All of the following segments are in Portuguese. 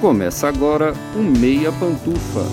Começa agora o Meia Pantufa.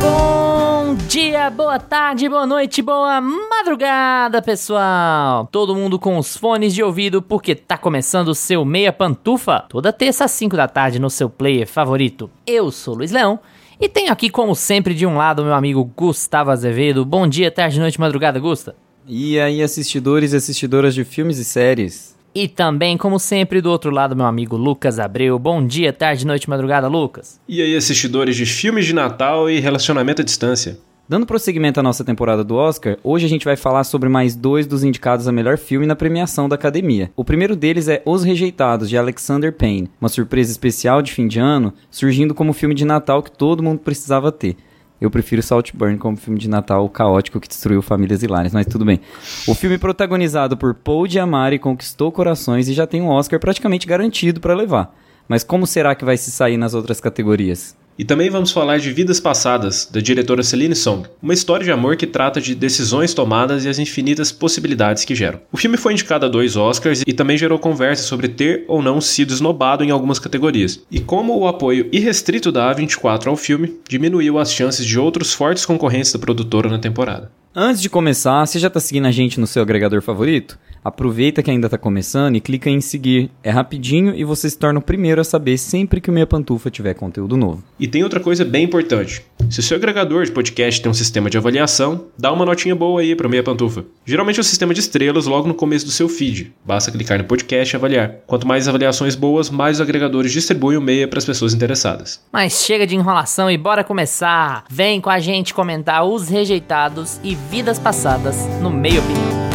Bom dia, boa tarde, boa noite, boa madrugada, pessoal! Todo mundo com os fones de ouvido porque tá começando o seu Meia Pantufa, toda terça às 5 da tarde no seu player favorito. Eu sou Luiz Leão e tenho aqui, como sempre, de um lado meu amigo Gustavo Azevedo. Bom dia, tarde, noite, madrugada, Gusta. E aí, assistidores e assistidoras de filmes e séries? E também, como sempre, do outro lado, meu amigo Lucas Abreu. Bom dia, tarde, noite, madrugada, Lucas. E aí, assistidores de filmes de Natal e relacionamento à distância? Dando prosseguimento à nossa temporada do Oscar, hoje a gente vai falar sobre mais dois dos indicados a melhor filme na premiação da academia. O primeiro deles é Os Rejeitados, de Alexander Payne, uma surpresa especial de fim de ano, surgindo como filme de Natal que todo mundo precisava ter. Eu prefiro Saltburn como filme de Natal caótico que destruiu famílias hilárias, mas tudo bem. O filme protagonizado por Paul Giamatti conquistou corações e já tem um Oscar praticamente garantido para levar. Mas como será que vai se sair nas outras categorias? E também vamos falar de Vidas Passadas, da diretora Celine Song, uma história de amor que trata de decisões tomadas e as infinitas possibilidades que geram. O filme foi indicado a dois Oscars e também gerou conversa sobre ter ou não sido esnobado em algumas categorias, e como o apoio irrestrito da A24 ao filme diminuiu as chances de outros fortes concorrentes da produtora na temporada. Antes de começar, você já está seguindo a gente no seu agregador favorito? Aproveita que ainda está começando e clica em seguir. É rapidinho e você se torna o primeiro a saber sempre que o Meia Pantufa tiver conteúdo novo. E tem outra coisa bem importante. Se o seu agregador de podcast tem um sistema de avaliação, dá uma notinha boa aí para Meia Pantufa. Geralmente é um sistema de estrelas logo no começo do seu feed. Basta clicar no podcast e avaliar. Quanto mais avaliações boas, mais os agregadores distribuem o Meia para as pessoas interessadas. Mas chega de enrolação e bora começar! Vem com a gente comentar os rejeitados e vidas passadas no meio opinião.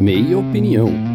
Meia Opinião.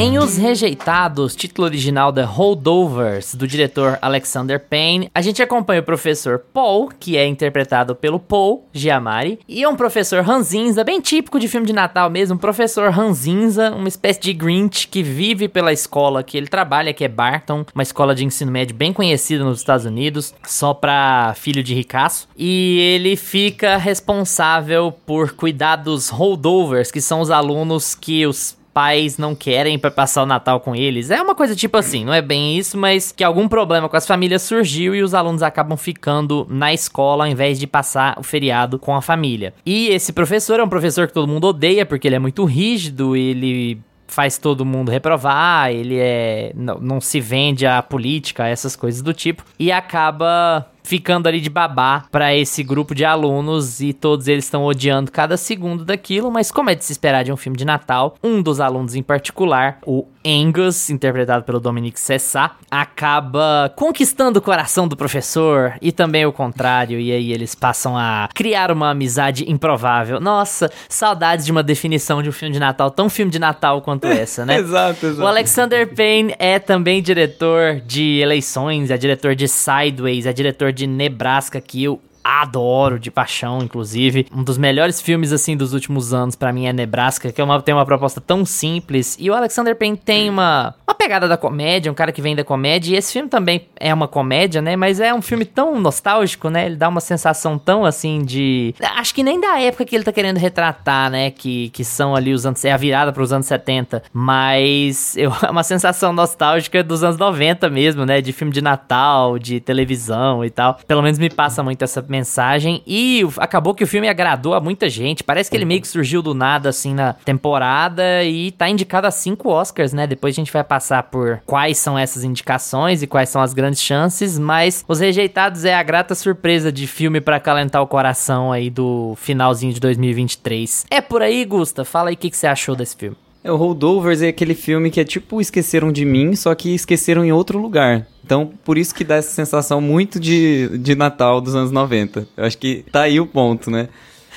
Em Os Rejeitados, título original da Holdovers, do diretor Alexander Payne, a gente acompanha o professor Paul, que é interpretado pelo Paul Giamatti, e é um professor ranzinza, bem típico de filme de Natal mesmo, um professor ranzinza, uma espécie de Grinch que vive pela escola que ele trabalha, que é Barton, uma escola de ensino médio bem conhecida nos Estados Unidos, só pra filho de ricaço, e ele fica responsável por cuidar dos holdovers, que são os alunos que os pais não querem para passar o Natal com eles. É uma coisa tipo assim, não é bem isso, mas que algum problema com as famílias surgiu e os alunos acabam ficando na escola ao invés de passar o feriado com a família. E esse professor é um professor que todo mundo odeia porque ele é muito rígido, ele faz todo mundo reprovar, ele é não, não se vende a política, essas coisas do tipo e acaba ficando ali de babá para esse grupo de alunos e todos eles estão odiando cada segundo daquilo, mas como é de se esperar de um filme de Natal, um dos alunos em particular, o Angus, interpretado pelo Dominique Cessat, acaba conquistando o coração do professor e também o contrário, e aí eles passam a criar uma amizade improvável. Nossa, saudades de uma definição de um filme de Natal, tão filme de Natal quanto essa, né? exato, exato. O Alexander Payne é também diretor de eleições, é diretor de Sideways, é diretor de Nebraska, que eu adoro de paixão, inclusive. Um dos melhores filmes, assim, dos últimos anos para mim é Nebraska, que é uma, tem uma proposta tão simples. E o Alexander Payne tem uma, uma pegada da comédia, um cara que vem da comédia. E esse filme também é uma comédia, né? Mas é um filme tão nostálgico, né? Ele dá uma sensação tão, assim, de... Acho que nem da época que ele tá querendo retratar, né? Que, que são ali os anos... É a virada para os anos 70. Mas eu, é uma sensação nostálgica dos anos 90 mesmo, né? De filme de Natal, de televisão e tal. Pelo menos me passa muito essa mensagem. E acabou que o filme agradou a muita gente. Parece que ele meio que surgiu do nada, assim, na temporada. E tá indicado a cinco Oscars, né? Depois a gente vai passar por quais são essas indicações e quais são as grandes chances. Mas Os Rejeitados é a grata surpresa de filme para calentar o coração aí do finalzinho de 2023. É por aí, Gusta? Fala aí o que, que você achou desse filme. É, o Holdovers é aquele filme que é tipo Esqueceram de Mim, só que esqueceram em outro lugar. Então, por isso que dá essa sensação muito de, de Natal dos anos 90. Eu acho que tá aí o ponto, né?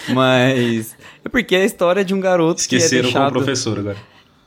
Mas. É porque é a história de um garoto Esqueceram que é deixado... com o professor agora.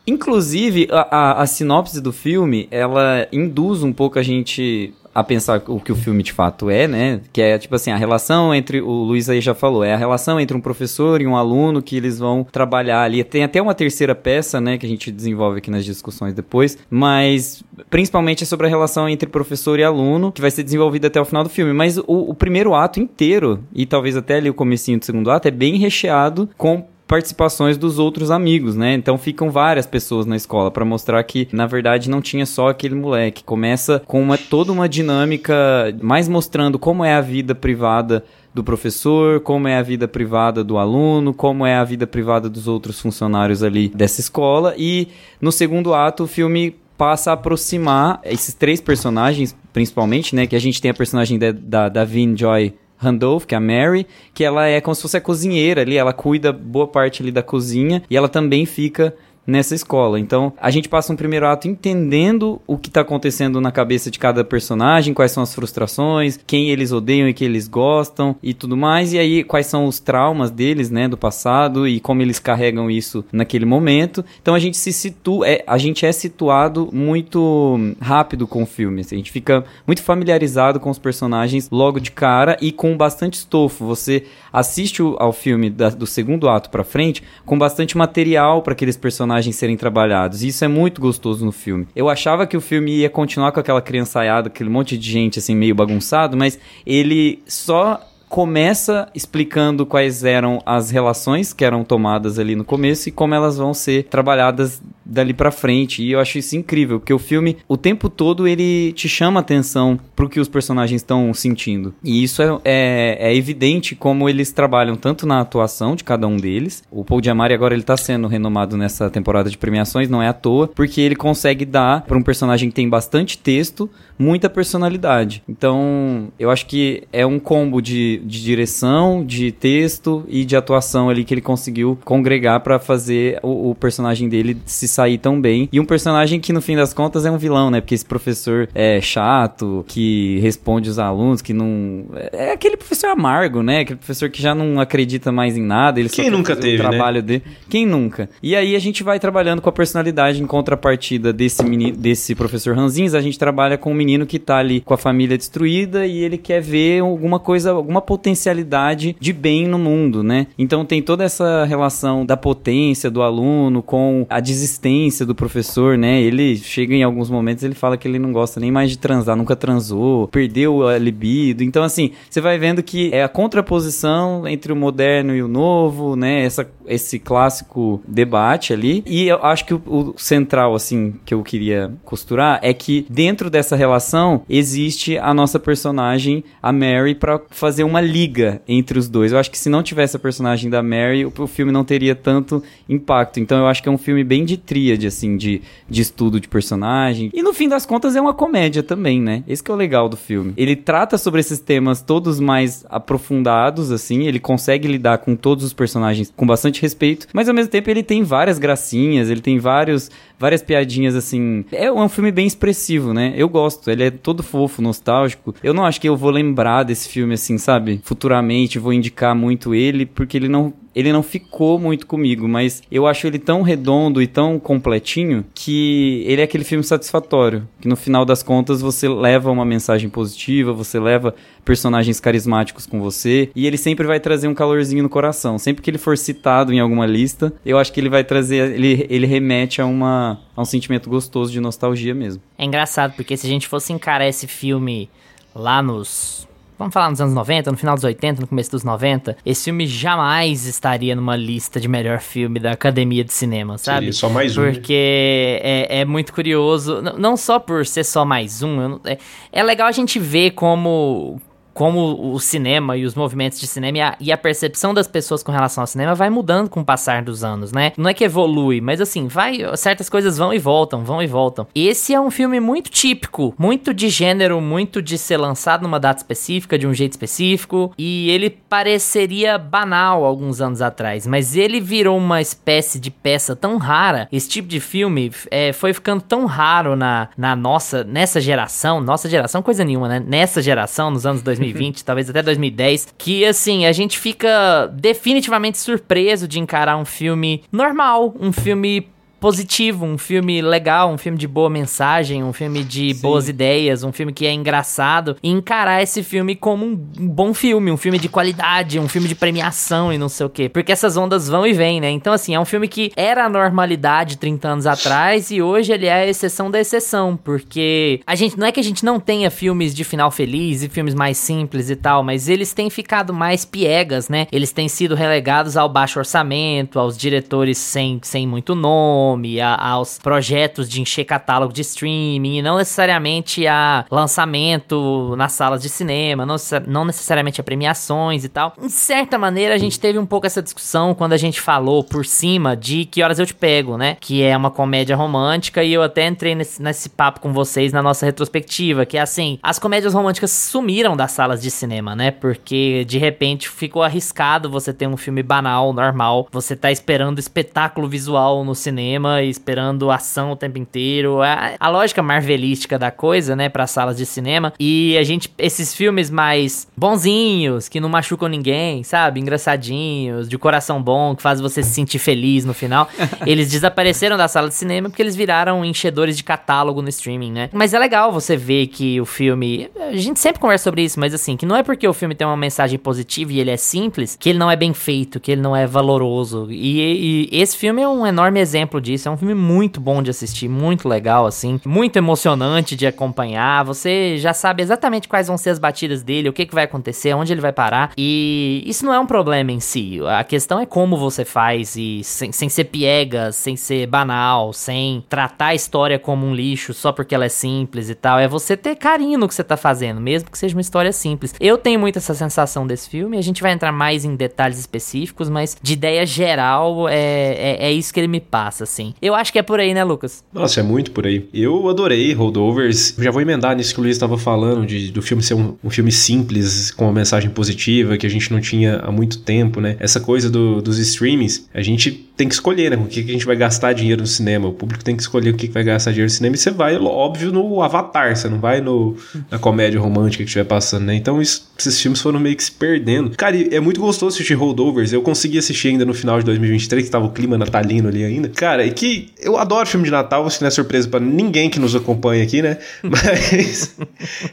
Inclusive, a, a, a sinopse do filme, ela induz um pouco a gente a pensar o que o filme de fato é, né? Que é tipo assim, a relação entre. O Luiz aí já falou, é a relação entre um professor e um aluno que eles vão trabalhar ali. Tem até uma terceira peça, né? Que a gente desenvolve aqui nas discussões depois. Mas principalmente é sobre a relação entre professor e aluno, que vai ser desenvolvida até o final do filme. Mas o, o primeiro ato inteiro, e talvez até ali o comecinho do segundo ato, é bem recheado com participações dos outros amigos, né? Então ficam várias pessoas na escola para mostrar que na verdade não tinha só aquele moleque. Começa com uma toda uma dinâmica mais mostrando como é a vida privada do professor, como é a vida privada do aluno, como é a vida privada dos outros funcionários ali dessa escola e no segundo ato o filme passa a aproximar esses três personagens, principalmente, né, que a gente tem a personagem da, da, da Vin Joy Randolph, que é a Mary, que ela é como se fosse a cozinheira ali, ela cuida boa parte ali da cozinha e ela também fica nessa escola. Então, a gente passa um primeiro ato entendendo o que está acontecendo na cabeça de cada personagem, quais são as frustrações, quem eles odeiam e que eles gostam e tudo mais, e aí quais são os traumas deles, né, do passado e como eles carregam isso naquele momento. Então, a gente se situa, é, a gente é situado muito rápido com o filme, assim, a gente fica muito familiarizado com os personagens logo de cara e com bastante estofo. Você assiste ao filme da, do segundo ato para frente com bastante material para aqueles personagens serem trabalhados. E isso é muito gostoso no filme. Eu achava que o filme ia continuar com aquela criançaiada, aquele monte de gente assim meio bagunçado, mas ele só começa explicando quais eram as relações que eram tomadas ali no começo e como elas vão ser trabalhadas dali para frente. E eu acho isso incrível, porque o filme, o tempo todo, ele te chama atenção pro que os personagens estão sentindo. E isso é, é, é, evidente como eles trabalham tanto na atuação de cada um deles. O Paul Giamatti agora ele tá sendo renomado nessa temporada de premiações, não é à toa, porque ele consegue dar para um personagem que tem bastante texto, muita personalidade. Então, eu acho que é um combo de, de direção, de texto e de atuação ali que ele conseguiu congregar para fazer o, o, personagem dele se sair tão bem. E um personagem que no fim das contas é um vilão, né? Porque esse professor é chato, que responde os alunos, que não. É aquele professor amargo, né? Aquele professor que já não acredita mais em nada. Ele Quem nunca teve, o né? trabalho né? dele. Quem nunca? E aí a gente vai trabalhando com a personalidade em contrapartida desse, menino, desse professor Ranzins, a gente trabalha com um menino que tá ali com a família destruída e ele quer ver alguma coisa, alguma potencialidade de bem no mundo, né? Então tem toda essa relação da potência do aluno com a desistência do professor, né? Ele chega em alguns momentos, ele fala que ele não gosta nem mais de transar, nunca transou, perdeu a libido. Então, assim, você vai vendo que é a contraposição entre o moderno e o novo, né? Essa, esse clássico debate ali. E eu acho que o, o central, assim, que eu queria costurar é que dentro dessa relação existe a nossa personagem, a Mary, para fazer uma liga entre os dois. Eu acho que se não tivesse a personagem da Mary, o, o filme não teria tanto impacto. Então eu acho que é um filme bem de tríade, assim, de, de estudo de personagem. E no fim das contas é uma comédia também, né? Esse que é o legal do filme. Ele trata sobre esses temas todos mais aprofundados, assim, ele consegue lidar com todos os personagens com bastante respeito, mas ao mesmo tempo ele tem várias gracinhas, ele tem vários várias piadinhas assim. É um filme bem expressivo, né? Eu gosto. Ele é todo fofo, nostálgico. Eu não acho que eu vou lembrar desse filme assim, sabe? Futuramente vou indicar muito ele porque ele não ele não ficou muito comigo, mas eu acho ele tão redondo e tão completinho que ele é aquele filme satisfatório, que no final das contas você leva uma mensagem positiva, você leva personagens carismáticos com você e ele sempre vai trazer um calorzinho no coração. Sempre que ele for citado em alguma lista, eu acho que ele vai trazer, ele, ele remete a uma a um sentimento gostoso de nostalgia mesmo. É engraçado porque se a gente fosse encarar esse filme lá nos Vamos falar nos anos 90, no final dos 80, no começo dos 90, esse filme jamais estaria numa lista de melhor filme da Academia de Cinema, sabe? Seria só mais um. Né? Porque é, é muito curioso, não só por ser só mais um, é, é legal a gente ver como como o cinema e os movimentos de cinema e a, e a, percepção das pessoas com relação ao cinema vai mudando com o passar dos anos, né? Não é que evolui, mas assim, vai, certas coisas vão e voltam, vão e voltam. Esse é um filme muito típico, muito de gênero, muito de ser lançado numa data específica, de um jeito específico, e ele pareceria banal alguns anos atrás, mas ele virou uma espécie de peça tão rara, esse tipo de filme é, foi ficando tão raro na, na nossa, nessa geração, nossa geração coisa nenhuma, né? Nessa geração, nos anos 2000 2020, talvez até 2010, que assim, a gente fica definitivamente surpreso de encarar um filme normal, um filme positivo, um filme legal, um filme de boa mensagem, um filme de Sim. boas ideias, um filme que é engraçado, e encarar esse filme como um bom filme, um filme de qualidade, um filme de premiação e não sei o quê. Porque essas ondas vão e vêm, né? Então, assim, é um filme que era a normalidade 30 anos atrás e hoje ele é a exceção da exceção, porque a gente não é que a gente não tenha filmes de final feliz e filmes mais simples e tal, mas eles têm ficado mais piegas, né? Eles têm sido relegados ao baixo orçamento, aos diretores sem, sem muito nome, a, aos projetos de encher catálogo de streaming, não necessariamente a lançamento nas salas de cinema, não, não necessariamente a premiações e tal. Em certa maneira, a gente teve um pouco essa discussão quando a gente falou por cima de Que Horas Eu Te Pego, né? Que é uma comédia romântica, e eu até entrei nesse, nesse papo com vocês na nossa retrospectiva, que é assim, as comédias românticas sumiram das salas de cinema, né? Porque de repente ficou arriscado você ter um filme banal, normal, você tá esperando espetáculo visual no cinema e esperando ação o tempo inteiro. A, a lógica marvelística da coisa, né, para salas de cinema. E a gente esses filmes mais bonzinhos, que não machucam ninguém, sabe? Engraçadinhos, de coração bom, que faz você se sentir feliz no final, eles desapareceram da sala de cinema porque eles viraram enchedores de catálogo no streaming, né? Mas é legal você ver que o filme, a gente sempre conversa sobre isso, mas assim, que não é porque o filme tem uma mensagem positiva e ele é simples, que ele não é bem feito, que ele não é valoroso. E, e esse filme é um enorme exemplo É um filme muito bom de assistir, muito legal, assim, muito emocionante de acompanhar. Você já sabe exatamente quais vão ser as batidas dele, o que, que vai acontecer, onde ele vai parar. E isso não é um problema em si. A questão é como você faz e sem, sem ser piegas, sem ser banal, sem tratar a história como um lixo só porque ela é simples e tal. É você ter carinho no que você tá fazendo, mesmo que seja uma história simples. Eu tenho muito essa sensação desse filme. A gente vai entrar mais em detalhes específicos, mas de ideia geral é, é, é isso que ele me passa, assim. Eu acho que é por aí, né, Lucas? Nossa, é muito por aí. Eu adorei Holdovers. Já vou emendar nisso que o Luiz estava falando, de, do filme ser um, um, filme simples, com uma mensagem positiva, que a gente não tinha há muito tempo, né? Essa coisa do, dos streamings, a gente tem que escolher, né? O que, que a gente vai gastar dinheiro no cinema. O público tem que escolher o que, que vai gastar dinheiro no cinema. E você vai, óbvio, no Avatar, você não vai no, na comédia romântica que estiver passando, né? Então isso, esses filmes foram meio que se perdendo. Cara, é muito gostoso assistir Holdovers. Eu consegui assistir ainda no final de 2023, que tava o clima natalino ali ainda. Cara, e que eu adoro filme de Natal, isso não é surpresa para ninguém que nos acompanha aqui, né? Mas.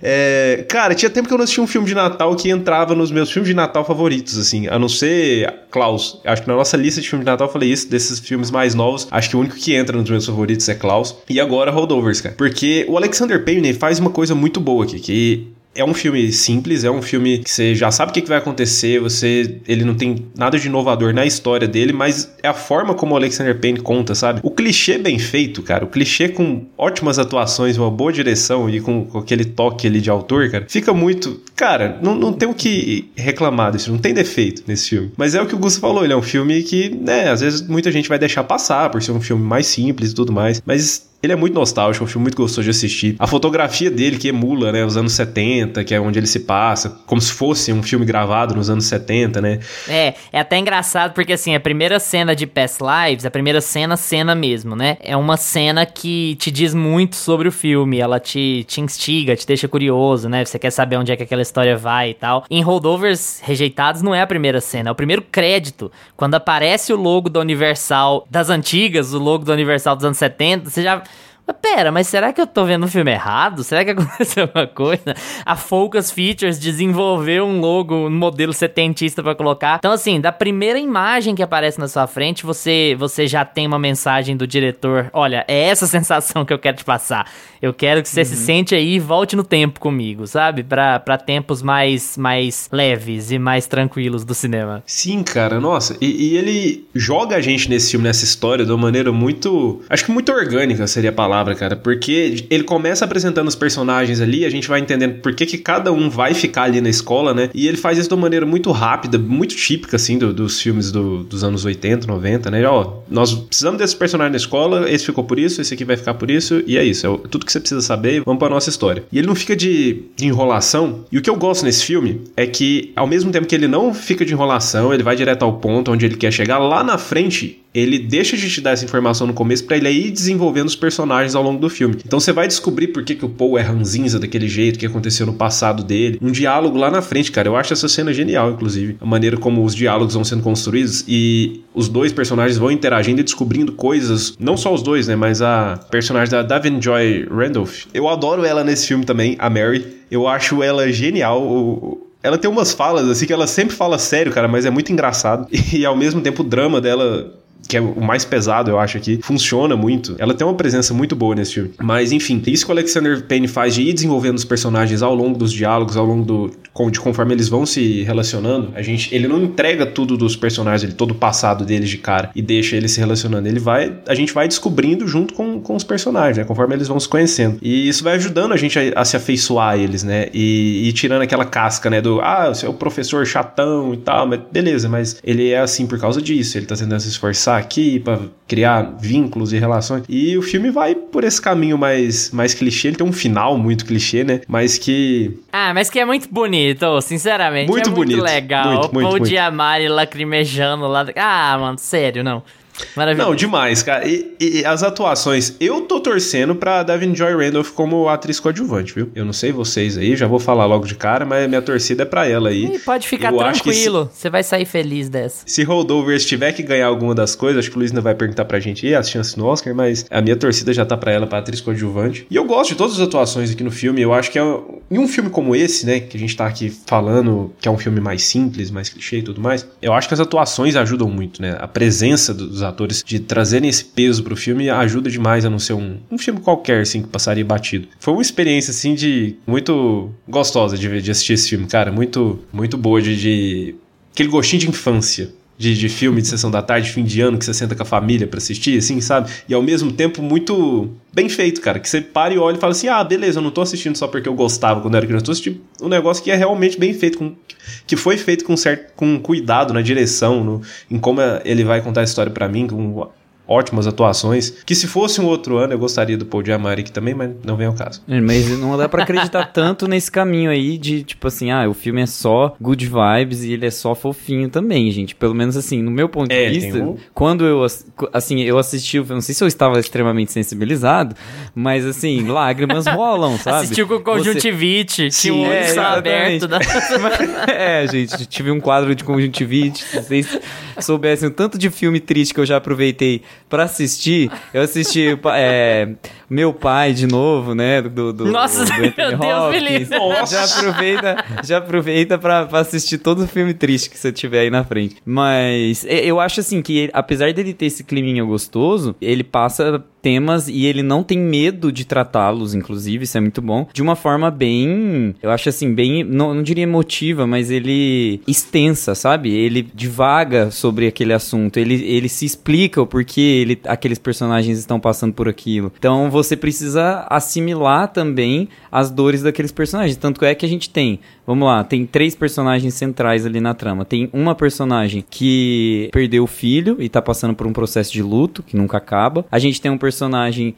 é, cara, tinha tempo que eu não assistia um filme de Natal que entrava nos meus filmes de Natal favoritos, assim. A não ser Klaus. Acho que na nossa lista de filmes de Natal eu falei isso, desses filmes mais novos. Acho que o único que entra nos meus favoritos é Klaus. E agora Holdovers, cara. Porque o Alexander Payne faz uma coisa muito boa aqui, que é um filme simples, é um filme que você já sabe o que, vai acontecer, você ele não tem nada de inovador na história dele, mas é a forma como o Alexander Payne conta, sabe? O clichê bem feito, cara, o clichê com ótimas atuações, uma boa direção e com, com aquele toque ali de autor, cara, fica muito. Cara, não, não tem o que reclamar desse não tem defeito nesse filme. Mas é o que o Gusto falou, ele é um filme que, né, às vezes muita gente vai deixar passar por ser um filme mais simples e tudo mais, mas ele é muito nostálgico, é um filme muito gostoso de assistir. A fotografia dele, que emula, né, os anos 70, que é onde ele se passa, como se fosse um filme gravado nos anos 70, né? É, é até engraçado porque, assim, a primeira cena de Past Lives, a primeira cena, cena mesmo, né? É uma cena que te diz muito sobre o filme, ela te, te instiga, te deixa curioso, né? Você quer saber onde é que aquela história vai e tal. Em Holdovers Rejeitados não é a primeira cena, é o primeiro crédito. Quando aparece o logo da Universal das antigas, o logo da Universal dos anos 70, você já pera, mas será que eu tô vendo o filme errado? Será que aconteceu alguma coisa? A Focus Features desenvolveu um logo, um modelo setentista para colocar. Então, assim, da primeira imagem que aparece na sua frente, você, você já tem uma mensagem do diretor. Olha, é essa sensação que eu quero te passar. Eu quero que você uhum. se sente aí e volte no tempo comigo, sabe? Pra, pra tempos mais, mais leves e mais tranquilos do cinema. Sim, cara, nossa. E, e ele joga a gente nesse filme, nessa história, de uma maneira muito. Acho que muito orgânica seria a palavra palavra, cara, porque ele começa apresentando os personagens ali, a gente vai entendendo por que, que cada um vai ficar ali na escola, né? E ele faz isso de uma maneira muito rápida, muito típica, assim, do, dos filmes do, dos anos 80, 90, né? Ó, nós precisamos desse personagem na escola, esse ficou por isso, esse aqui vai ficar por isso, e é isso. É tudo que você precisa saber, vamos pra nossa história. E ele não fica de, de enrolação, e o que eu gosto nesse filme é que, ao mesmo tempo que ele não fica de enrolação, ele vai direto ao ponto onde ele quer chegar, lá na frente ele deixa de te dar essa informação no começo para ele ir desenvolvendo os personagens ao longo do filme. Então você vai descobrir por que, que o Paul é ranzinza daquele jeito, o que aconteceu no passado dele. Um diálogo lá na frente, cara. Eu acho essa cena genial, inclusive. A maneira como os diálogos vão sendo construídos e os dois personagens vão interagindo e descobrindo coisas. Não só os dois, né? Mas a personagem da Davin Joy Randolph. Eu adoro ela nesse filme também, a Mary. Eu acho ela genial. Ela tem umas falas, assim, que ela sempre fala sério, cara, mas é muito engraçado. E ao mesmo tempo o drama dela que é o mais pesado, eu acho aqui, funciona muito. Ela tem uma presença muito boa nesse filme. Mas, enfim, isso que o Alexander Payne faz de ir desenvolvendo os personagens ao longo dos diálogos, ao longo do. de conforme eles vão se relacionando, a gente. Ele não entrega tudo dos personagens, ele, todo o passado deles de cara e deixa eles se relacionando. Ele vai. A gente vai descobrindo junto com, com os personagens, né? Conforme eles vão se conhecendo. E isso vai ajudando a gente a, a se afeiçoar a eles, né? E, e, tirando aquela casca, né? Do ah, você é o professor chatão e tal, mas beleza, mas ele é assim por causa disso, ele tá tentando se esforçar aqui para criar vínculos e relações. E o filme vai por esse caminho mais, mais clichê. Ele tem um final muito clichê, né? Mas que. Ah, mas que é muito bonito, sinceramente. Muito é bonito. Muito legal. Muito, muito, o muito. Diamari lacrimejando lá. Ah, mano, sério, não. Maravilhoso. Não, demais, cara. E, e, as atuações, eu tô torcendo pra Davin Joy Randolph como atriz coadjuvante, viu? Eu não sei vocês aí, já vou falar logo de cara, mas minha torcida é pra ela aí. E pode ficar eu tranquilo, você vai sair feliz dessa. Se Holdovers tiver que ganhar alguma das coisas, acho que o Luiz ainda vai perguntar pra gente aí as chances no Oscar, mas a minha torcida já tá pra ela, pra atriz coadjuvante. E eu gosto de todas as atuações aqui no filme, eu acho que é. Em um filme como esse, né, que a gente tá aqui falando, que é um filme mais simples, mais clichê e tudo mais, eu acho que as atuações ajudam muito, né? A presença dos atores de trazer trazerem esse peso pro filme ajuda demais a não ser um, um filme qualquer, assim, que passaria batido. Foi uma experiência, assim, de muito gostosa de, de assistir esse filme, cara. Muito, muito boa de, de... aquele gostinho de infância. De, de, filme de sessão da tarde, fim de ano, que você senta com a família para assistir, assim, sabe? E ao mesmo tempo muito bem feito, cara. Que você para e olha e fala assim: ah, beleza, eu não tô assistindo só porque eu gostava quando eu era criança, eu tô assistindo um negócio que é realmente bem feito, com, que foi feito com certo com cuidado na direção, no, em como ele vai contar a história para mim, com ótimas atuações. Que se fosse um outro ano, eu gostaria do Paul Giamatti aqui também, mas não vem ao caso. É, mas não dá para acreditar tanto nesse caminho aí de, tipo assim, ah, o filme é só good vibes e ele é só fofinho também, gente. Pelo menos assim, no meu ponto de É, vista, um- quando eu, ass- assim, eu assisti o filme, não sei se eu estava extremamente sensibilizado, mas assim, lágrimas rolam, sabe? Assistiu com Você- conjuntivite, tinha um olho é, só aberto. Da... é, gente, tive um quadro de conjuntivite. Se vocês soubessem o tanto de filme triste que eu já aproveitei pra assistir, eu assisti é, Meu Pai de novo, né? Do, do, Nossa, do meu Anthony Deus, me Hopkins. livre. Já aproveita, já aproveita pra, pra assistir todo o filme triste que você tiver aí na frente. Mas eu acho assim que, apesar dele ter esse climinha gostoso, ele passa temas e ele não tem medo de tratá-los, inclusive, isso é muito bom, de uma forma bem, eu acho assim, bem, não, não diria emotiva, mas ele extensa, sabe? Ele divaga sobre aquele assunto, ele, ele se explica o porquê ele, aqueles personagens estão passando por aquilo. Então você precisa assimilar também as dores daqueles personagens, tanto é que a gente tem, vamos lá, tem três personagens centrais ali na trama. Tem uma personagem que perdeu o filho e tá passando por um processo de luto que nunca acaba. A gente tem um personagem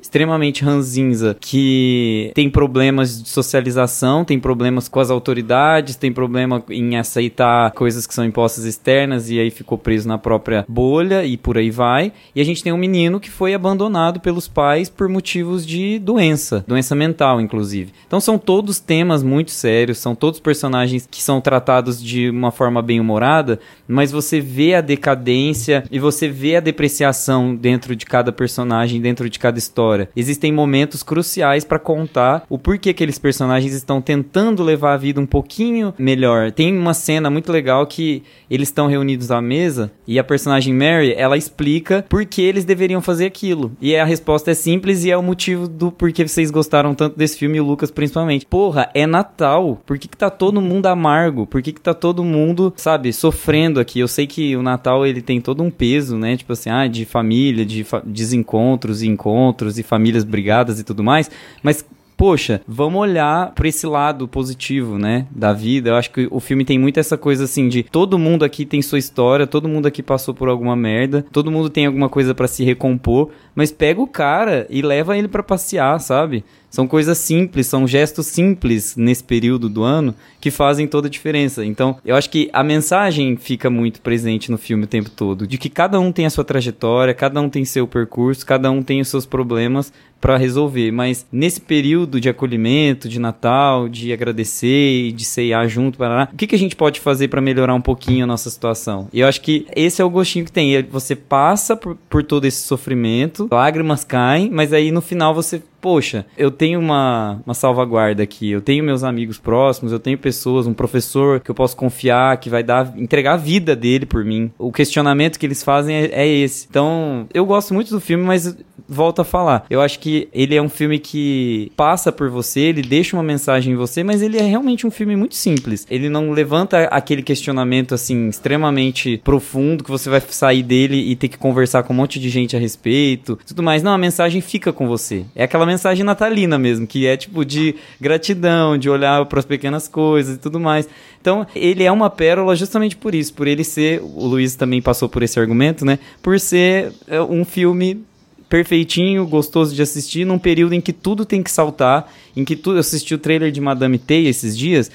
extremamente ranzinza que tem problemas de socialização, tem problemas com as autoridades, tem problema em aceitar coisas que são impostas externas e aí ficou preso na própria bolha e por aí vai. E a gente tem um menino que foi abandonado pelos pais por motivos de doença, doença mental, inclusive. Então são todos temas muito sérios, são todos personagens que são tratados de uma forma bem humorada, mas você vê a decadência e você vê a depreciação dentro de cada personagem, dentro de cada história. Existem momentos cruciais pra contar o porquê aqueles personagens estão tentando levar a vida um pouquinho melhor. Tem uma cena muito legal que eles estão reunidos à mesa e a personagem Mary, ela explica por que eles deveriam fazer aquilo. E a resposta é simples e é o motivo do porquê vocês gostaram tanto desse filme, e o Lucas principalmente. Porra, é Natal. Por que, que tá todo mundo amargo? Por que, que tá todo mundo, sabe, sofrendo aqui? Eu sei que o Natal ele tem todo um peso, né? Tipo assim, ah, de família, de fa- desencontros e encontros e famílias brigadas e tudo mais. Mas poxa, vamos olhar pra esse lado positivo, né, da vida. Eu acho que o filme tem muito essa coisa assim de todo mundo aqui tem sua história, todo mundo aqui passou por alguma merda, todo mundo tem alguma coisa pra se recompor, mas pega o cara e leva ele para passear, sabe? São coisas simples, são gestos simples nesse período do ano que fazem toda a diferença. Então, eu acho que a mensagem fica muito presente no filme o tempo todo, de que cada um tem a sua trajetória, cada um tem seu percurso, cada um tem os seus problemas para resolver, mas nesse período de acolhimento, de Natal, de agradecer de ceiar junto, para o que, que a gente pode fazer para melhorar um pouquinho a nossa situação? E eu acho que esse é o gostinho que tem. Você passa por, por todo esse sofrimento, lágrimas caem, mas aí no final você poxa, eu tenho uma, uma salvaguarda aqui, eu tenho meus amigos próximos, eu tenho pessoas, um professor que eu posso confiar, que vai dar, entregar a vida dele por mim. O questionamento que eles fazem é, é esse. Então, eu gosto muito do filme, mas volto a falar. Eu acho que ele é um filme que passa por você, ele deixa uma mensagem em você, mas ele é realmente um filme muito simples. Ele não levanta aquele questionamento assim extremamente profundo que você vai sair dele e ter que conversar com um monte de gente a respeito, tudo mais. Não, a mensagem fica com você. É aquela mensagem natalina mesmo, que é tipo de gratidão, de olhar para as pequenas coisas e tudo mais. Então, ele é uma pérola justamente por isso, por ele ser, o Luiz também passou por esse argumento, né? Por ser é, um filme perfeitinho, gostoso de assistir, num período em que tudo tem que saltar, em que tudo. Eu assisti o trailer de Madame Teia esses dias.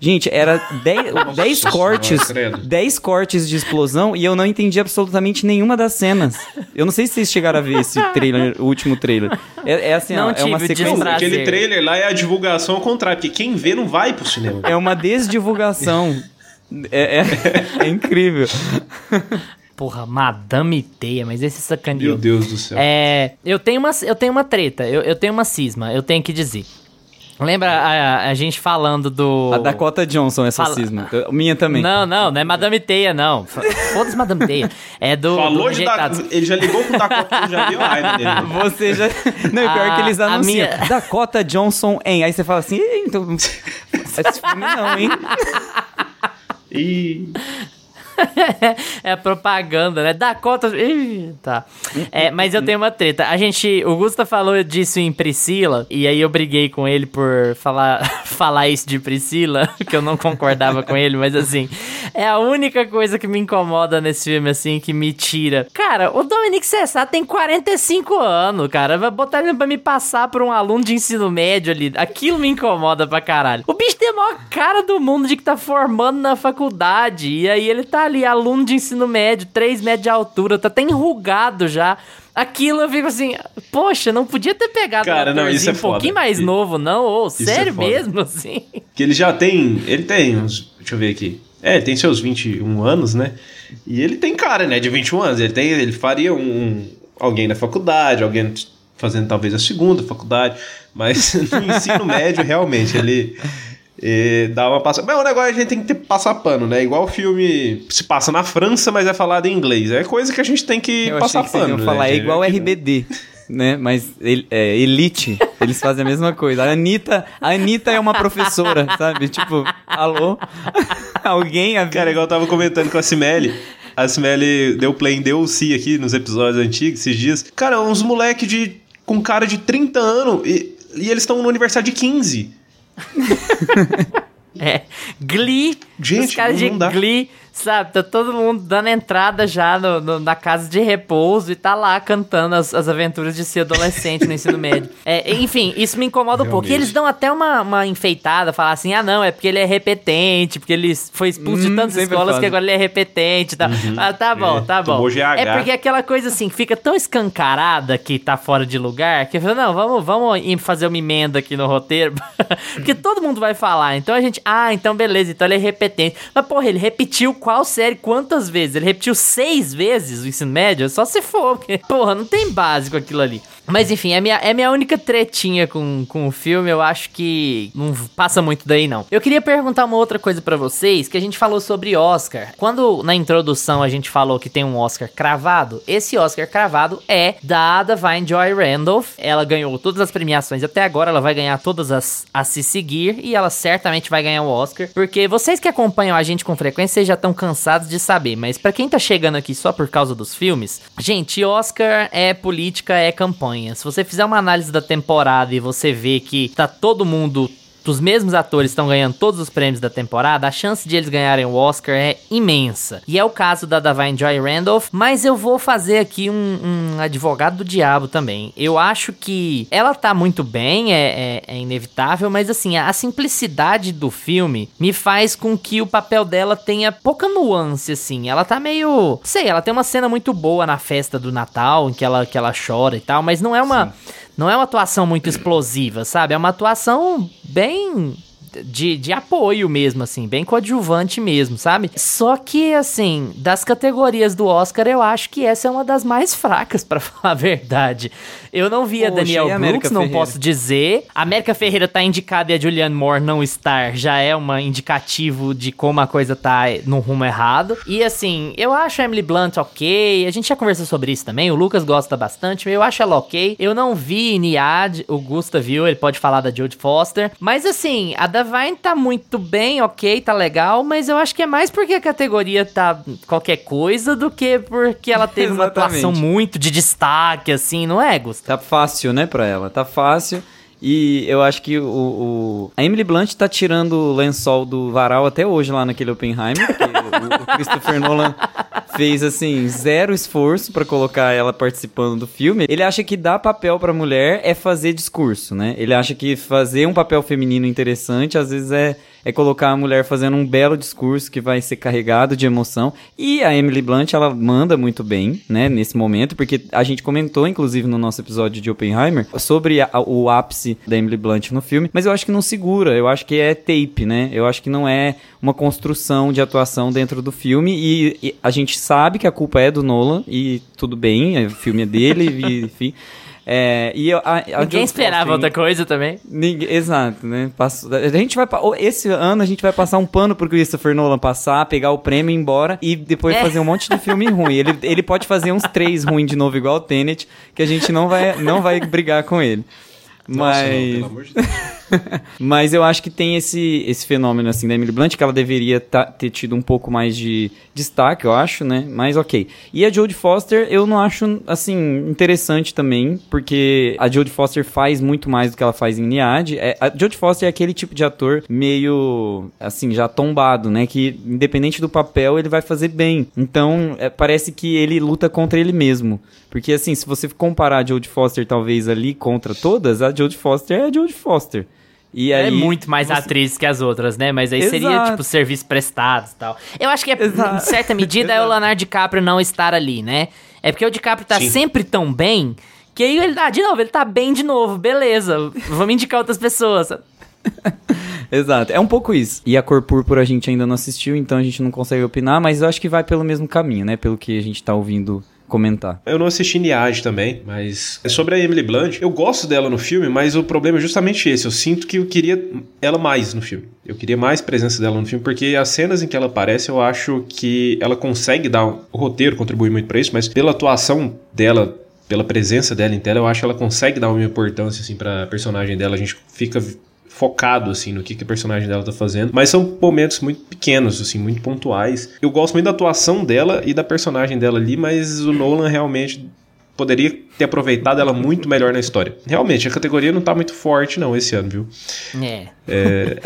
Gente, era 10 cortes, 10 cortes de explosão e eu não entendi absolutamente nenhuma das cenas. Eu não sei se vocês chegaram a ver esse trailer, o último trailer. É, é assim, não ó, é uma sequência. Aquele trailer lá é a divulgação ao contrário, porque quem vê não vai pro cinema. É uma desdivulgação. é, é, é incrível. Porra, Madame Teia, mas esse sacaneou. Meu Deus do céu. É, eu tenho uma, eu tenho uma treta, eu, eu tenho uma cisma, eu tenho que dizer. Lembra a, a gente falando do. A Dakota Johnson, essa Fala... cisma. Minha também. Não, não, não é Madame Teia, não. Foda-se Madame Teia. É do. Falou do de da... Ele já ligou com o Dakota, já viu a dele. Você já. Não, e pior a, que eles anunciam. Minha... Dakota Johnson em. Aí você fala assim, então. Esse filme não, hein? E. é propaganda, né? Dakota. Ih, tá. É, mas eu tenho uma treta. A gente. O Gusta falou disso em Priscila, e aí eu briguei com ele por falar, falar isso de Priscila, que eu não concordava com ele, mas assim. É a única coisa que me incomoda nesse filme, assim, que me tira. Cara, o Dominique Cessar tem 45 anos, cara. Vai botar ele pra me passar por um aluno de ensino médio ali. Aquilo me incomoda pra caralho. O bicho tem a maior cara do mundo de que tá formando na faculdade. E aí ele tá ali, aluno de ensino médio, 3 metros de altura, tá até enrugado já. Aquilo eu fico assim, poxa, não podia ter pegado Cara, um não, isso é um pouquinho mais e... novo, não? Ô, oh, sério é mesmo, assim? Que ele já tem. Ele tem uns. Deixa eu ver aqui. É, ele tem seus 21 anos, né? E ele tem cara, né, de 21 anos. Ele, tem, ele faria um, alguém na faculdade, alguém fazendo talvez a segunda faculdade, mas no ensino médio, realmente, ele e dá uma passa. Mas o negócio a gente tem que ter, passar pano, né? Igual o filme se passa na França, mas é falado em inglês. É coisa que a gente tem que Eu passar que pano. Né? falar é igual RBD. Né? Mas é, Elite, eles fazem a mesma coisa. A Anitta, a Anitta é uma professora, sabe? Tipo, alô? Alguém avisa. Cara, igual eu tava comentando com a Cimeli. A Cimeli deu play em DLC aqui nos episódios antigos, esses dias. Cara, uns moleque de, com cara de 30 anos e, e eles estão no aniversário de 15. é. Glee. Gente, os caras de dá. Glee Sabe, tá todo mundo dando entrada já no, no, na casa de repouso e tá lá cantando as, as aventuras de ser adolescente no ensino médio. É, enfim, isso me incomoda um pouco. E eles dão até uma, uma enfeitada, falar assim: ah, não, é porque ele é repetente, porque ele foi expulso hum, de tantas escolas que agora ele é repetente e tal. Uhum. Ah, tá bom, é, tá bom. É porque aquela coisa assim, fica tão escancarada que tá fora de lugar, que eu falo, não, vamos, vamos fazer uma emenda aqui no roteiro, porque todo mundo vai falar. Então a gente, ah, então beleza, então ele é repetente. Mas, porra, ele repetiu qual série quantas vezes? Ele repetiu seis vezes o ensino médio? Só se for, porque, porra, não tem básico aquilo ali. Mas enfim, é minha, é minha única tretinha com, com o filme. Eu acho que não passa muito daí, não. Eu queria perguntar uma outra coisa para vocês, que a gente falou sobre Oscar. Quando na introdução a gente falou que tem um Oscar cravado, esse Oscar cravado é da Divine Joy Randolph. Ela ganhou todas as premiações até agora, ela vai ganhar todas as a se seguir e ela certamente vai ganhar o Oscar, porque vocês que acompanham a gente com frequência, já estão cansados de saber, mas para quem tá chegando aqui só por causa dos filmes, gente, Oscar é política, é campanha. Se você fizer uma análise da temporada e você vê que tá todo mundo os mesmos atores estão ganhando todos os prêmios da temporada, a chance de eles ganharem o Oscar é imensa. E é o caso da Davine Joy Randolph, mas eu vou fazer aqui um, um advogado do diabo também. Eu acho que ela tá muito bem, é, é, é inevitável, mas assim, a simplicidade do filme me faz com que o papel dela tenha pouca nuance, assim. Ela tá meio. Sei, ela tem uma cena muito boa na festa do Natal, em que ela, que ela chora e tal, mas não é uma. Sim. Não é uma atuação muito explosiva, sabe? É uma atuação bem de, de apoio mesmo, assim, bem coadjuvante mesmo, sabe? Só que, assim, das categorias do Oscar, eu acho que essa é uma das mais fracas, para falar a verdade. Eu não vi a Daniel a Brooks, não posso dizer. A América Ferreira tá indicada e a Julianne Moore não estar já é um indicativo de como a coisa tá no rumo errado. E assim, eu acho a Emily Blunt ok. A gente já conversou sobre isso também. O Lucas gosta bastante. Eu acho ela ok. Eu não vi Niad, o Gusta viu, ele pode falar da Jodie Foster. Mas assim, a Davine tá muito bem, ok, tá legal. Mas eu acho que é mais porque a categoria tá qualquer coisa do que porque ela teve uma atuação muito de destaque, assim, não é, Gusta? Tá fácil, né, pra ela. Tá fácil. E eu acho que o, o, a Emily Blunt tá tirando o lençol do varal até hoje lá naquele Oppenheimer, porque o, o Christopher Nolan fez assim zero esforço para colocar ela participando do filme. Ele acha que dar papel para mulher é fazer discurso, né? Ele acha que fazer um papel feminino interessante às vezes é é colocar a mulher fazendo um belo discurso que vai ser carregado de emoção. E a Emily Blunt, ela manda muito bem, né, nesse momento, porque a gente comentou, inclusive, no nosso episódio de Oppenheimer, sobre a, o ápice da Emily Blunt no filme, mas eu acho que não segura, eu acho que é tape, né? Eu acho que não é uma construção de atuação dentro do filme e, e a gente sabe que a culpa é do Nolan e tudo bem, o filme é dele, e, enfim. É, e a, a Ninguém esperava outra coisa também. Ninguém, exato, né? Passo, a gente vai. Esse ano a gente vai passar um pano pro Christopher Nolan passar, pegar o prêmio e ir embora e depois é. fazer um monte de filme ruim. Ele, ele pode fazer uns três ruins de novo, igual o Tenet, que a gente não vai, não vai brigar com ele. Nossa, Mas. Não, pelo amor de. Mas eu acho que tem esse, esse fenômeno assim da Emily Blunt, que ela deveria tá, ter tido um pouco mais de destaque, eu acho, né? Mas ok. E a Jodie Foster, eu não acho, assim, interessante também, porque a Jodie Foster faz muito mais do que ela faz em Niad. É, a Jodie Foster é aquele tipo de ator meio, assim, já tombado, né? Que independente do papel, ele vai fazer bem. Então, é, parece que ele luta contra ele mesmo. Porque, assim, se você comparar a Jodie Foster, talvez, ali contra todas, a Jodie Foster é a Jodie Foster. E é aí, é muito mais você... atriz que as outras, né? Mas aí Exato. seria, tipo, serviço prestado e tal. Eu acho que, é, em certa medida, é o Leonardo DiCaprio não estar ali, né? É porque o DiCaprio tá Sim. sempre tão bem que aí ele, ah, de novo, ele tá bem de novo, beleza. Vamos indicar outras pessoas. Exato, é um pouco isso. E a cor púrpura a gente ainda não assistiu, então a gente não consegue opinar, mas eu acho que vai pelo mesmo caminho, né? Pelo que a gente tá ouvindo comentar. Eu não assisti Niage também, mas é sobre a Emily Blunt. Eu gosto dela no filme, mas o problema é justamente esse. Eu sinto que eu queria ela mais no filme. Eu queria mais presença dela no filme, porque as cenas em que ela aparece, eu acho que ela consegue dar. O roteiro contribui muito para isso, mas pela atuação dela pela presença dela em tela, eu acho que ela consegue dar uma importância assim para personagem dela. A gente fica focado, assim, no que, que a personagem dela tá fazendo. Mas são momentos muito pequenos, assim, muito pontuais. Eu gosto muito da atuação dela e da personagem dela ali, mas o Nolan realmente poderia ter aproveitado ela muito melhor na história. Realmente, a categoria não tá muito forte, não, esse ano, viu? É. é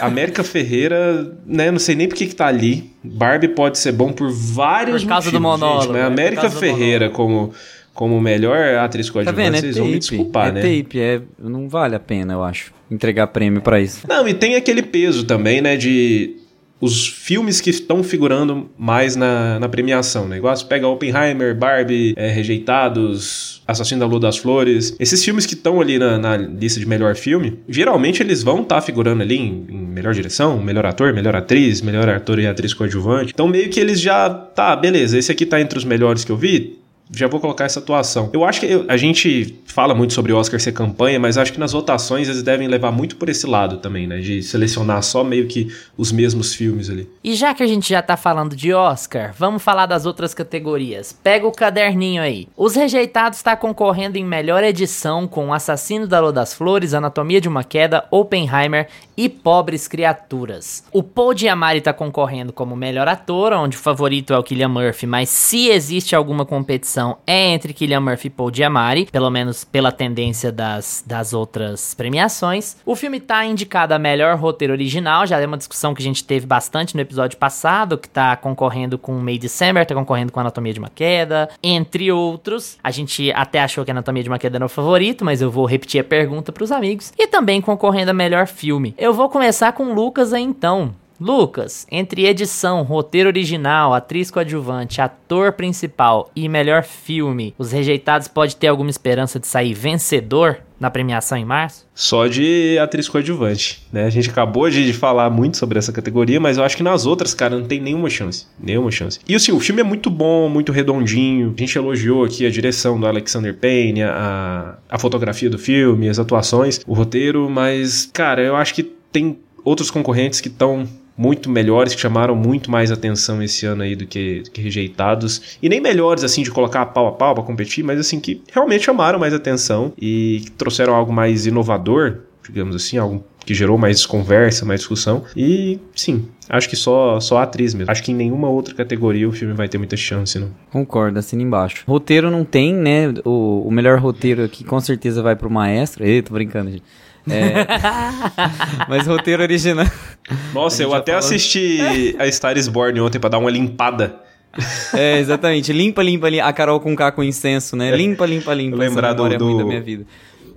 a América Ferreira, né, não sei nem por que que tá ali. Barbie pode ser bom por vários por causa motivos, do monólogo, gente, né? América Ferreira como como melhor atriz coadjuvante, tá vendo? É vocês tape, vão me desculpar, é né? Tape, é não vale a pena, eu acho, entregar prêmio para isso. Não, e tem aquele peso também, né, de os filmes que estão figurando mais na, na premiação, né? Igual você pega Oppenheimer, Barbie, é, Rejeitados, Assassino da Lua das Flores. Esses filmes que estão ali na, na, lista de melhor filme, geralmente eles vão estar tá figurando ali em, em, melhor direção, melhor ator, melhor atriz, melhor ator e atriz coadjuvante. Então meio que eles já, tá, beleza, esse aqui tá entre os melhores que eu vi, já vou colocar essa atuação. Eu acho que eu, a gente fala muito sobre o Oscar ser campanha, mas acho que nas votações eles devem levar muito por esse lado também, né? De selecionar só meio que os mesmos filmes ali. E já que a gente já tá falando de Oscar, vamos falar das outras categorias. Pega o caderninho aí. Os Rejeitados está concorrendo em melhor edição com Assassino da Lua das Flores, Anatomia de uma Queda, Oppenheimer e Pobres Criaturas. O Paul Giamatti tá concorrendo como melhor ator, onde o favorito é o Killian Murphy, mas se existe alguma competição competição é entre Killian Murphy e Paul Giamatti, pelo menos pela tendência das, das outras premiações. O filme tá indicado a melhor roteiro original, já é uma discussão que a gente teve bastante no episódio passado, que tá concorrendo com May December, tá concorrendo com Anatomia de uma Queda, entre outros. A gente até achou que Anatomia de uma Queda era o favorito, mas eu vou repetir a pergunta pros amigos. E também concorrendo a melhor filme. Eu vou começar com Lucas aí então. Lucas, entre edição, roteiro original, atriz coadjuvante, ator principal e melhor filme, os rejeitados pode ter alguma esperança de sair vencedor na premiação em março? Só de atriz coadjuvante, né? A gente acabou de falar muito sobre essa categoria, mas eu acho que nas outras, cara, não tem nenhuma chance. Nenhuma chance. E assim, o filme é muito bom, muito redondinho. A gente elogiou aqui a direção do Alexander Payne, a, a fotografia do filme, as atuações, o roteiro, mas, cara, eu acho que tem outros concorrentes que estão muito melhores, que chamaram muito mais atenção esse ano aí do que, do que rejeitados. E nem melhores, assim, de colocar pau a pau pra competir, mas assim, que realmente chamaram mais atenção e trouxeram algo mais inovador, digamos assim, algo que gerou mais conversa, mais discussão. E sim, acho que só, só a atriz mesmo. Acho que em nenhuma outra categoria o filme vai ter muita chance, não. Concordo, assina embaixo. Roteiro não tem, né? O, o melhor roteiro aqui com certeza vai pro maestro. Eita, tô brincando, gente. É... Mas roteiro original. Nossa, eu até assisti a Star is Born ontem pra dar uma limpada. É, exatamente. Limpa, limpa, limpa. A Carol com K com incenso, né? Limpa, limpa, limpa. Lembrar do, do... da minha vida.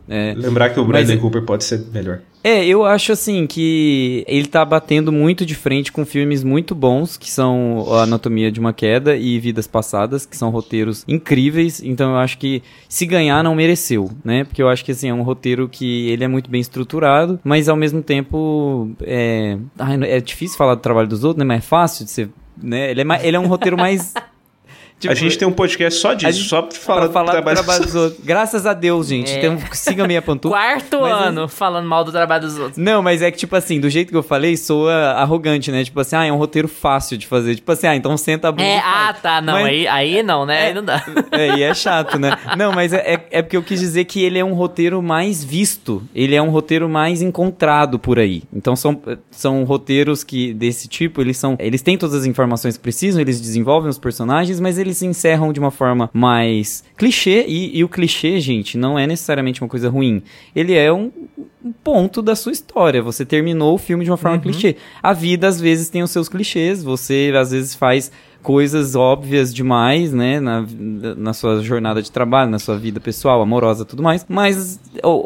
É. Lembrar que o Bradley Mas, Cooper pode ser melhor. É, eu acho assim que ele tá batendo muito de frente com filmes muito bons, que são A Anatomia de uma Queda e Vidas Passadas, que são roteiros incríveis. Então eu acho que se ganhar não mereceu, né? Porque eu acho que assim é um roteiro que ele é muito bem estruturado, mas ao mesmo tempo é, é difícil falar do trabalho dos outros, né? Mas é fácil de ser, né? Ele é, ele é um roteiro mais Tipo, a gente tem um podcast só disso, gente, só pra falar, pra falar do, trabalho, do trabalho dos outros. Graças a Deus, gente. É. Tem um, siga minha pantufa. Quarto mas, ano falando mal do trabalho dos outros. Não, mas é que, tipo assim, do jeito que eu falei, soa arrogante, né? Tipo assim, ah, é um roteiro fácil de fazer. Tipo assim, ah, então senta a bunda. É, ah, tá. Não, mas, aí, aí não, né? É, aí não dá. É, e é chato, né? Não, mas é, é, é porque eu quis dizer que ele é um roteiro mais visto. Ele é um roteiro mais encontrado por aí. Então são, são roteiros que, desse tipo, eles são. Eles têm todas as informações que precisam, eles desenvolvem os personagens, mas eles se encerram de uma forma mais clichê, e, e o clichê, gente, não é necessariamente uma coisa ruim. Ele é um, um ponto da sua história. Você terminou o filme de uma forma uhum. clichê. A vida, às vezes, tem os seus clichês. Você, às vezes, faz coisas óbvias demais, né, na, na sua jornada de trabalho, na sua vida pessoal, amorosa, tudo mais. Mas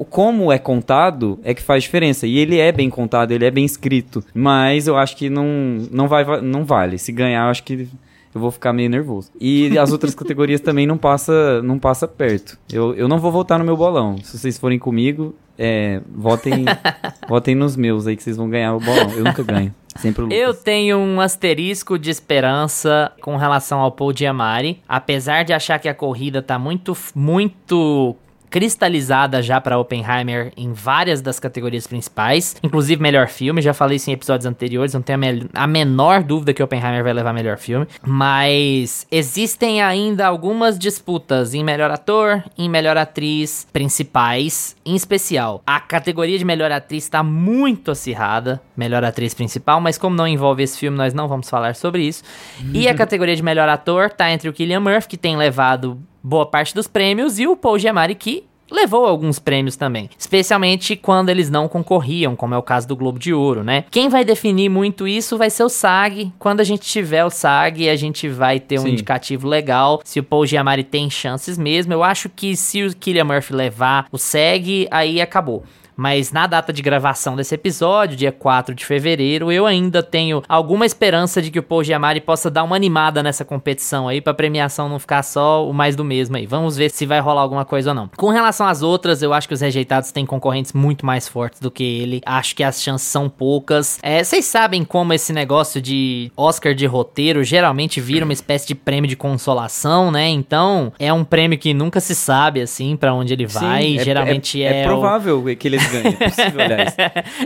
como é contado é que faz diferença. E ele é bem contado, ele é bem escrito. Mas eu acho que não, não vai, não vale. Se ganhar, eu acho que eu vou ficar meio nervoso. E as outras categorias também não passa, não passa perto. Eu, eu não vou votar no meu bolão. Se vocês forem comigo, é, votem, votem nos meus aí que vocês vão ganhar o bolão. Eu nunca ganho. Sempre o Lucas. Eu tenho um asterisco de esperança com relação ao Paul Diamari. Apesar de achar que a corrida tá muito, muito cristalizada já para Oppenheimer em várias das categorias principais, inclusive melhor filme. Já falei isso em episódios anteriores, não tenho a, a menor dúvida que Oppenheimer vai levar melhor filme. Mas existem ainda algumas disputas em melhor ator, em melhor atriz principais, em especial. A categoria de melhor atriz está muito acirrada, melhor atriz principal, mas como não envolve esse filme, nós não vamos falar sobre isso. E a categoria de melhor ator tá entre o Killian Murphy, que tem levado boa parte dos prêmios, e o Paul Giamatti, que levou alguns prêmios também, especialmente quando eles não concorriam, como é o caso do Globo de Ouro, né? Quem vai definir muito isso vai ser o SAG. Quando a gente tiver o SAG, a gente vai ter um Sim. indicativo legal se o Paul Giamatti tem chances mesmo. Eu acho que se o Killian Murphy levar o SAG, aí acabou. Mas na data de gravação desse episódio, dia 4 de fevereiro, eu ainda tenho alguma esperança de que o Paul Giamatti possa dar uma animada nessa competição aí, pra premiação não ficar só o mais do mesmo aí. Vamos ver se vai rolar alguma coisa ou não. Com relação às outras, eu acho que os rejeitados têm concorrentes muito mais fortes do que ele. Acho que as chances são poucas. É, vocês sabem como esse negócio de Oscar de roteiro geralmente vira uma espécie de prêmio de consolação, né? Então, é um prêmio que nunca se sabe, assim, para onde ele vai. Sim, é, geralmente é, é, é provável o... que ele ganha. É possível, aliás.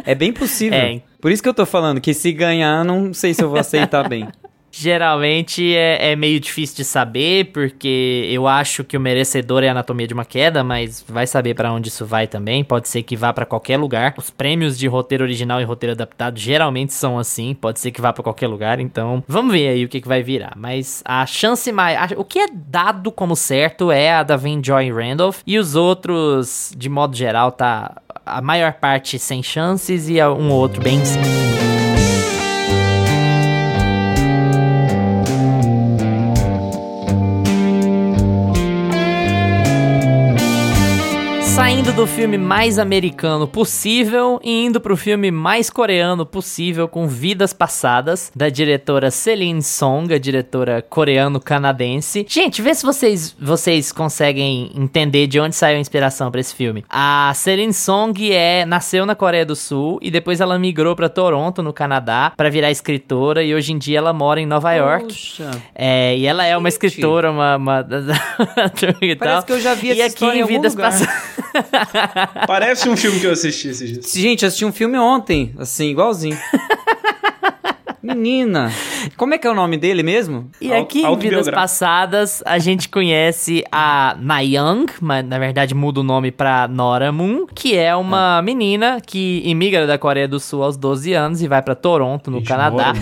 É bem possível. É. Por isso que eu tô falando que se ganhar, não sei se eu vou aceitar bem. Geralmente é, é, meio difícil de saber, porque eu acho que o merecedor é a Anatomia de uma Queda, mas vai saber para onde isso vai também. Pode ser que vá para qualquer lugar. Os prêmios de roteiro original e roteiro adaptado geralmente são assim. Pode ser que vá para qualquer lugar. Então, vamos ver aí o que, que vai virar. Mas a chance mais. O que é dado como certo é a da Vin Joy Randolph. E os outros, de modo geral, tá. A maior parte sem chances e um outro bem sim. Do filme mais americano possível e indo pro filme mais coreano possível com Vidas Passadas, da diretora Celine Song, a diretora coreano-canadense. Gente, vê se vocês, vocês conseguem entender de onde saiu a inspiração para esse filme. A Celine Song é, nasceu na Coreia do Sul e depois ela migrou para Toronto, no Canadá, para virar escritora e hoje em dia ela mora em Nova York. Poxa. É, e ela é uma escritora, uma... uma... Parece que eu já vi essa e aqui em Vidas Passadas... Parece um filme que eu assisti esses dias. Gente, eu assisti um filme ontem, assim, igualzinho. Menina, como é que é o nome dele mesmo? E aqui em Vidas Passadas a gente conhece a Nayang, mas na verdade muda o nome pra Nora Moon, que é uma é. menina que imigra da Coreia do Sul aos 12 anos e vai para Toronto, no Canadá.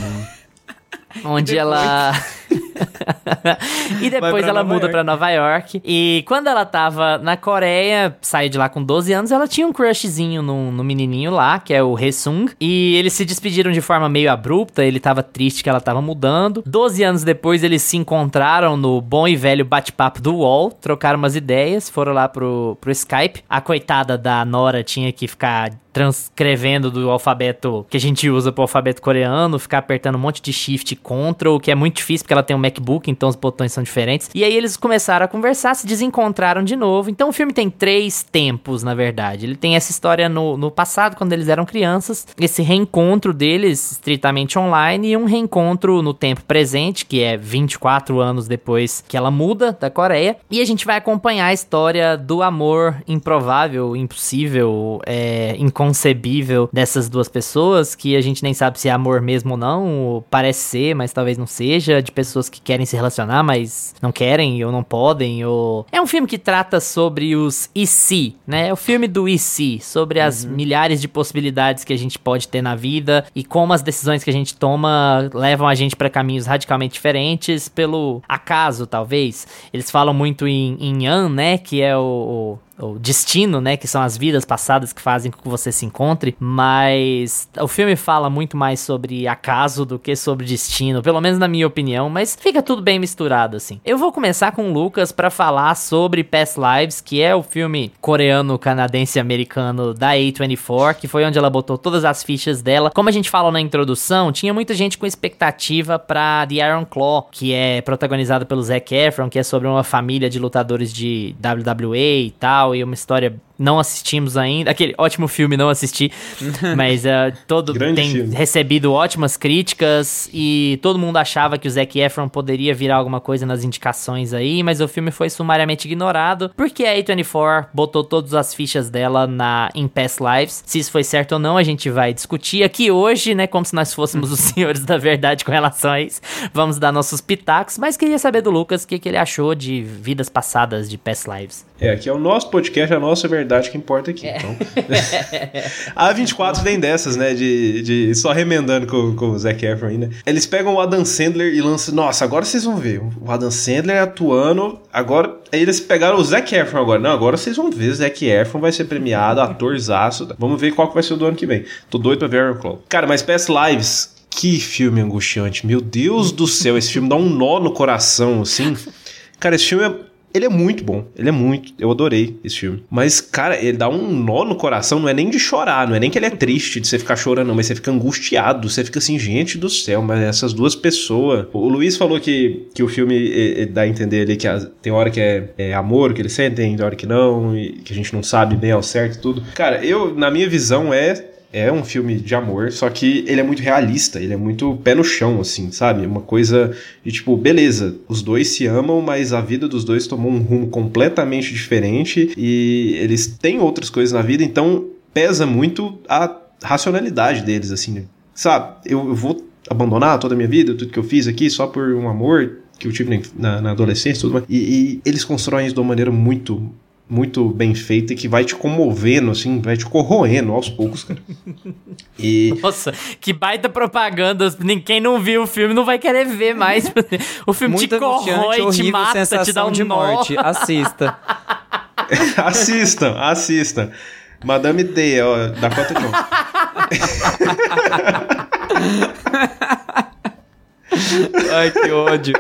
Onde ela. e depois ela muda para Nova York. E quando ela tava na Coreia, saiu de lá com 12 anos, ela tinha um crushzinho no, no menininho lá, que é o Hesung. E eles se despediram de forma meio abrupta, ele tava triste que ela tava mudando. 12 anos depois, eles se encontraram no bom e velho bate-papo do UOL, trocaram umas ideias, foram lá pro, pro Skype. A coitada da Nora tinha que ficar transcrevendo do alfabeto que a gente usa pro alfabeto coreano, ficar apertando um monte de shift contra, o que é muito difícil porque ela tem um MacBook, então os botões são diferentes. E aí eles começaram a conversar, se desencontraram de novo. Então o filme tem três tempos, na verdade. Ele tem essa história no, no passado, quando eles eram crianças, esse reencontro deles estritamente online e um reencontro no tempo presente, que é 24 anos depois que ela muda da Coreia. E a gente vai acompanhar a história do amor improvável, impossível, é, inconcebível dessas duas pessoas, que a gente nem sabe se é amor mesmo ou não, parece ser, mas talvez não seja, de que querem se relacionar, mas não querem ou não podem, ou... É um filme que trata sobre os e se, né? É o filme do e se, sobre as uhum. milhares de possibilidades que a gente pode ter na vida e como as decisões que a gente toma levam a gente para caminhos radicalmente diferentes pelo acaso, talvez. Eles falam muito em, em An, né? Que é o, o destino, né, que são as vidas passadas que fazem com que você se encontre, mas o filme fala muito mais sobre acaso do que sobre destino, pelo menos na minha opinião, mas fica tudo bem misturado assim. Eu vou começar com o Lucas para falar sobre Past Lives, que é o filme coreano, canadense, americano da A24, que foi onde ela botou todas as fichas dela. Como a gente falou na introdução, tinha muita gente com expectativa para The Iron Claw, que é protagonizado pelo Zac Efron, que é sobre uma família de lutadores de WWE e tal e uma história não assistimos ainda. Aquele ótimo filme, não assisti. mas uh, todo tem filme. recebido ótimas críticas e todo mundo achava que o Zac Efron poderia virar alguma coisa nas indicações aí, mas o filme foi sumariamente ignorado porque a A24 botou todas as fichas dela na em Past Lives. Se isso foi certo ou não, a gente vai discutir aqui hoje, né, como se nós fôssemos os senhores da verdade com relação a isso. Vamos dar nossos pitacos, mas queria saber do Lucas o que, que ele achou de vidas passadas de Past Lives. É, aqui é o nosso podcast, a nossa verdade verdade que importa aqui. É. Então. a 24 vem dessas, né? De, de só remendando com, com o Zac Efron ainda. Eles pegam o Adam Sandler e lançam. Nossa, agora vocês vão ver. O Adam Sandler atuando. Agora. Aí eles pegaram o Zac Efron agora. Não, agora vocês vão ver. O Zac Efron vai ser premiado, atorzaço. Vamos ver qual que vai ser o do ano que vem. Tô doido pra ver Iron Claw. Cara, mas Past Lives. Que filme angustiante. Meu Deus do céu. Esse filme dá um nó no coração, assim. Cara, esse filme é ele é muito bom, ele é muito. Eu adorei esse filme. Mas, cara, ele dá um nó no coração, não é nem de chorar, não é nem que ele é triste de você ficar chorando, não, mas você fica angustiado, você fica assim, gente do céu, mas essas duas pessoas. O Luiz falou que, que o filme dá a entender ali que tem hora que é, é amor que eles sentem, tem hora que não, e que a gente não sabe bem ao certo tudo. Cara, eu, na minha visão, é é um filme de amor, só que ele é muito realista, ele é muito pé no chão, assim, sabe? Uma coisa de tipo, beleza, os dois se amam, mas a vida dos dois tomou um rumo completamente diferente e eles têm outras coisas na vida, então pesa muito a racionalidade deles, assim, sabe? Eu, eu vou abandonar toda a minha vida, tudo que eu fiz aqui, só por um amor que eu tive na, na adolescência tudo mais. E, e, eles constroem isso de uma maneira muito, muito bem feita e que vai te comovendo, assim, vai te corroendo aos poucos, cara. E... Nossa, que baita propaganda. Quem não viu o filme não vai querer ver mais. O filme Muito te corrói, te mata, te dá um de nó. morte. Assista. assistam, assistam. Madame D, ó, Dakota Johnson. Ai, que ódio.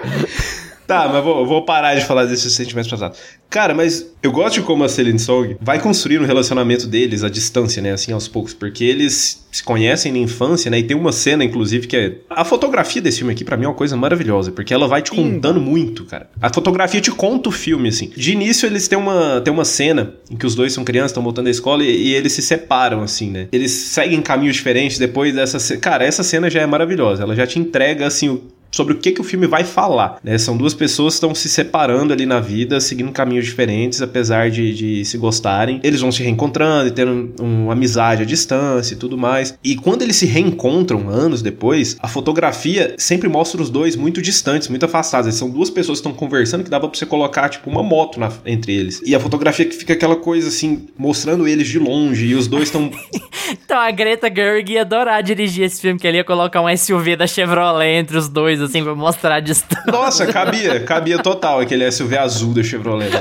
Tá, mas vou, vou parar de falar desses sentimentos passados. Cara, mas eu gosto de como a Celine Song vai construir o relacionamento deles à distância, né? Assim, aos poucos. Porque eles se conhecem na infância, né? E tem uma cena, inclusive, que é. A fotografia desse filme aqui, para mim, é uma coisa maravilhosa. Porque ela vai te contando muito, cara. A fotografia te conta o filme, assim. De início, eles têm uma, têm uma cena em que os dois são crianças, estão voltando da escola e, e, eles se separam, assim, né? Eles seguem caminhos diferentes depois dessa. Cara, essa cena já é maravilhosa. Ela já te entrega, assim, o sobre o que, que o filme vai falar. Né? São duas pessoas que estão se separando ali na vida, seguindo caminhos diferentes, apesar de, de se gostarem. Eles vão se reencontrando e tendo uma amizade à distância e tudo mais. E quando eles se reencontram anos depois, a fotografia sempre mostra os dois muito distantes, muito afastados. Eles são duas pessoas que estão conversando que dava pra você colocar, tipo, uma moto na, entre eles. E a fotografia que fica aquela coisa assim, mostrando eles de longe e os dois estão. então a Greta Gerwig ia adorar dirigir esse filme, que ele ia colocar um SUV da Chevrolet entre os dois, assim, pra mostrar a distância. Nossa, cabia, cabia total aquele SUV azul da Chevrolet.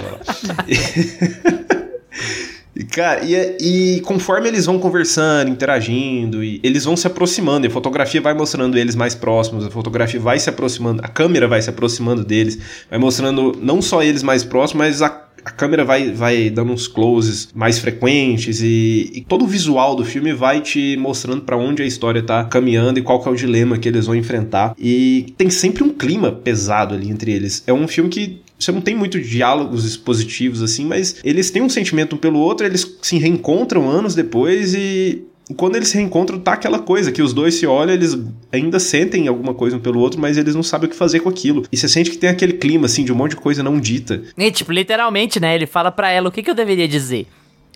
E, cara, e, e, conforme eles vão conversando, interagindo, e eles vão se aproximando, e a fotografia vai mostrando eles mais próximos, a fotografia vai se aproximando, a câmera vai se aproximando deles, vai mostrando não só eles mais próximos, mas a a câmera vai, vai dando uns closes mais frequentes e, e todo o visual do filme vai te mostrando para onde a história tá caminhando e qual que é o dilema que eles vão enfrentar. E tem sempre um clima pesado ali entre eles. É um filme que você não tem muito diálogos expositivos assim, mas eles têm um sentimento um pelo outro, eles se reencontram anos depois e quando eles se reencontram, tá aquela coisa que os dois se olham, eles ainda sentem alguma coisa um pelo outro, mas eles não sabem o que fazer com aquilo. E você sente que tem aquele clima, assim, de um monte de coisa não dita. E, tipo, literalmente, né? Ele fala para ela o que, que eu deveria dizer.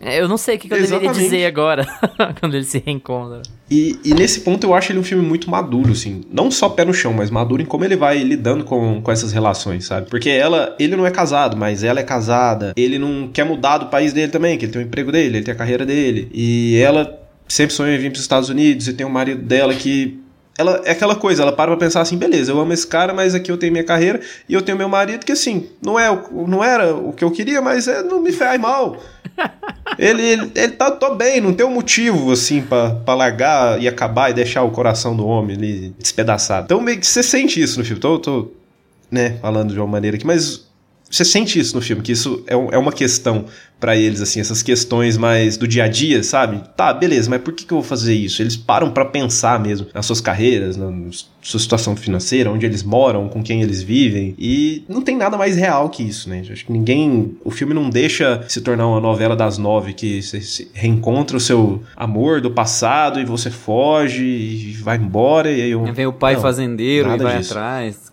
Eu não sei o que, que eu Exatamente. deveria dizer agora, quando eles se reencontram. E, e, nesse ponto eu acho ele um filme muito maduro, assim. Não só pé no chão, mas maduro em como ele vai lidando com, com essas relações, sabe? Porque ela, ele não é casado, mas ela é casada. Ele não quer mudar do país dele também, que ele tem o emprego dele, ele tem a carreira dele. E ela sempre sonha em vir para os Estados Unidos e tem um marido dela que ela é aquela coisa, ela para pra pensar assim, beleza, eu amo esse cara, mas aqui eu tenho minha carreira e eu tenho meu marido que assim, não é não era o que eu queria, mas é, não me faz mal. ele, ele, ele tá tô bem, não tem um motivo assim para largar e acabar e deixar o coração do homem ali despedaçado. Então meio que você sente isso no filme. Tô, tô né, falando de uma maneira aqui, mas você sente isso no filme, que isso é, é uma questão para eles, assim, essas questões mais do dia a dia, sabe? Tá, beleza, mas por que, que eu vou fazer isso? Eles param para pensar mesmo nas suas carreiras, na sua situação financeira, onde eles moram, com quem eles vivem, e não tem nada mais real que isso, né? Acho que ninguém. O filme não deixa se tornar uma novela das nove que você reencontra o seu amor do passado e você foge e vai embora, e aí. Eu... Vem o pai não, fazendeiro e vai disso. atrás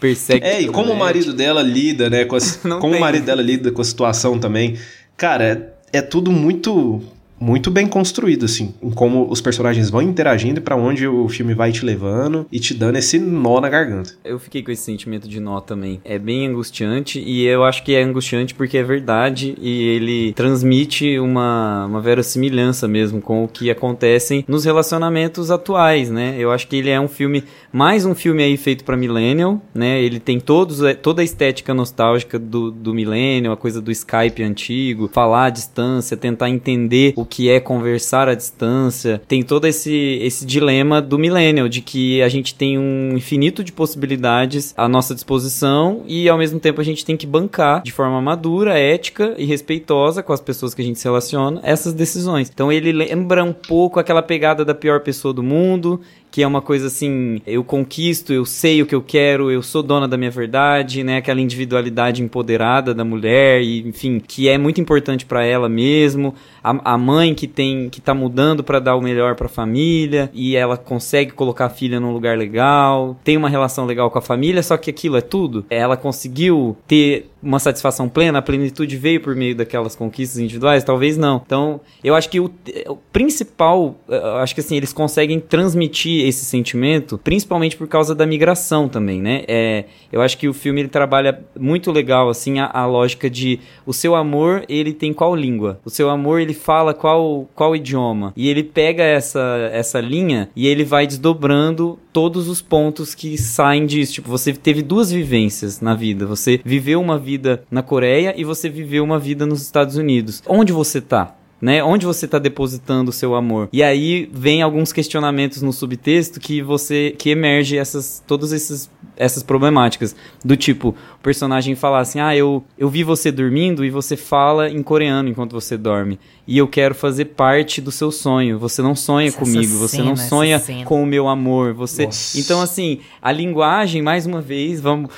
persegue. É, e como o marido dela lida, né? Com as, como tem. o marido dela lida com a situação também. Cara, é, é tudo muito muito bem construído, assim, em como os personagens vão interagindo e pra onde o filme vai te levando e te dando esse nó na garganta. Eu fiquei com esse sentimento de nó também. É bem angustiante e eu acho que é angustiante porque é verdade e ele transmite uma, uma verossimilhança mesmo com o que acontecem nos relacionamentos atuais, né? Eu acho que ele é um filme, mais um filme aí feito para millennial, né? Ele tem todos, é, toda a estética nostálgica do, do millennial, a coisa do Skype antigo, falar à distância, tentar entender o que é conversar à distância. Tem todo esse, esse dilema do millennial, de que a gente tem um infinito de possibilidades à nossa disposição e ao mesmo tempo a gente tem que bancar de forma madura, ética e respeitosa com as pessoas que a gente se relaciona essas decisões. Então ele lembra um pouco aquela pegada da pior pessoa do mundo, que é uma coisa assim, eu conquisto, eu sei o que eu quero, eu sou dona da minha verdade, né? Aquela individualidade empoderada da mulher e, enfim, que é muito importante para ela mesmo. A, a, mãe que tem que tá mudando para dar o melhor para a família e ela consegue colocar a filha num lugar legal, tem uma relação legal com a família, só que aquilo é tudo. Ela conseguiu ter uma satisfação plena, a plenitude veio por meio daquelas conquistas individuais? Talvez não. Então, eu acho que o, o principal, acho que assim, eles conseguem transmitir esse sentimento, principalmente por causa da migração também, né? É, eu acho que o filme ele trabalha muito legal assim a, a lógica de o seu amor ele tem qual língua, o seu amor ele fala qual qual idioma e ele pega essa essa linha e ele vai desdobrando todos os pontos que saem disso. Tipo, você teve duas vivências na vida. Você viveu uma vida na Coreia e você viveu uma vida nos Estados Unidos. Onde você tá? Né? Onde você está depositando o seu amor? E aí vem alguns questionamentos no subtexto que você que emerge essas todas essas essas problemáticas do tipo o personagem falar assim: "Ah, eu eu vi você dormindo e você fala em coreano enquanto você dorme e eu quero fazer parte do seu sonho. Você não sonha essa comigo, você cena, não sonha com o meu amor. Você Nossa. Então assim, a linguagem mais uma vez, vamos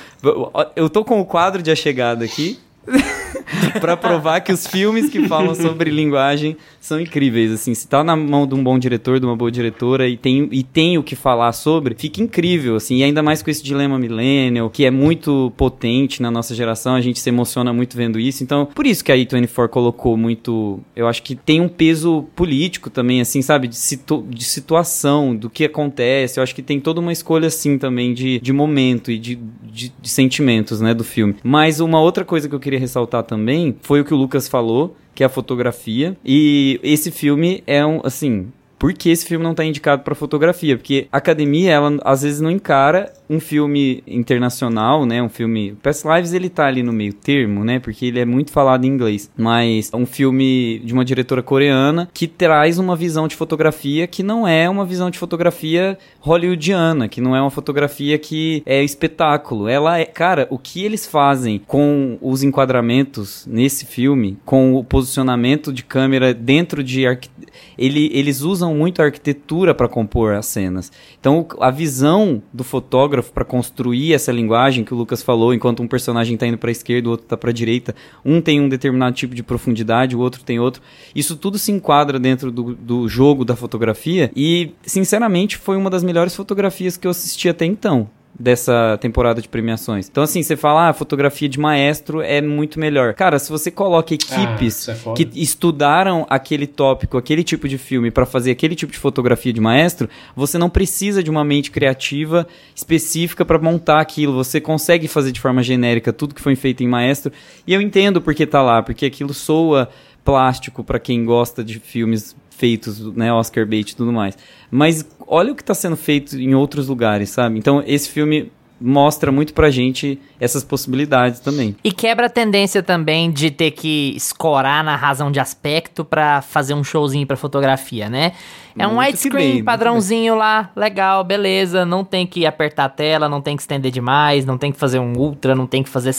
eu tô com o quadro de a chegada aqui. para provar que os filmes que falam sobre linguagem são incríveis, assim, se tá na mão de um bom diretor, de uma boa diretora e tem, e tem o que falar sobre, fica incrível, assim, e ainda mais com esse dilema millennial, que é muito potente na nossa geração, a gente se emociona muito vendo isso, então, por isso que a A24 colocou muito, eu acho que tem um peso político também, assim, sabe, de, situ, de situação, do que acontece, eu acho que tem toda uma escolha, assim, também de, de momento e de, de, de sentimentos, né, do filme. Mas uma outra coisa que eu queria ressaltar também foi o que o Lucas falou, que é a fotografia. E esse filme é um, assim, por que esse filme não está indicado para fotografia? Porque a academia, ela às vezes não encara um filme internacional, né? Um filme. Past Lives ele tá ali no meio termo, né? Porque ele é muito falado em inglês. Mas um filme de uma diretora coreana que traz uma visão de fotografia que não é uma visão de fotografia hollywoodiana, que não é uma fotografia que é espetáculo. Ela é. Cara, o que eles fazem com os enquadramentos nesse filme, com o posicionamento de câmera dentro de. Arqu... Ele, eles usam muito a arquitetura para compor as cenas. Então, a visão do fotógrafo para construir essa linguagem que o Lucas falou, enquanto um personagem está indo para a esquerda, o outro está para a direita, um tem um determinado tipo de profundidade, o outro tem outro. Isso tudo se enquadra dentro do, do jogo da fotografia e, sinceramente, foi uma das melhores fotografias que eu assisti até então dessa temporada de premiações. Então, assim, você fala, ah, fotografia de maestro é muito melhor. Cara, se você coloca equipes ah, é que estudaram aquele tópico, aquele tipo de filme para fazer aquele tipo de fotografia de maestro, você não precisa de uma mente criativa específica para montar aquilo. Você consegue fazer de forma genérica tudo que foi feito em maestro. E eu entendo porque tá lá, porque aquilo soa plástico para quem gosta de filmes feitos, né, Oscar bait e tudo mais. Mas olha o que está sendo feito em outros lugares, sabe? Então esse filme mostra muito pra gente essas possibilidades também. E quebra a tendência também de ter que escorar na razão de aspecto para fazer um showzinho para fotografia, né? É um widescreen padrãozinho lá, legal, beleza, não tem que apertar a tela, não tem que estender demais, não tem que fazer um ultra, não tem que fazer...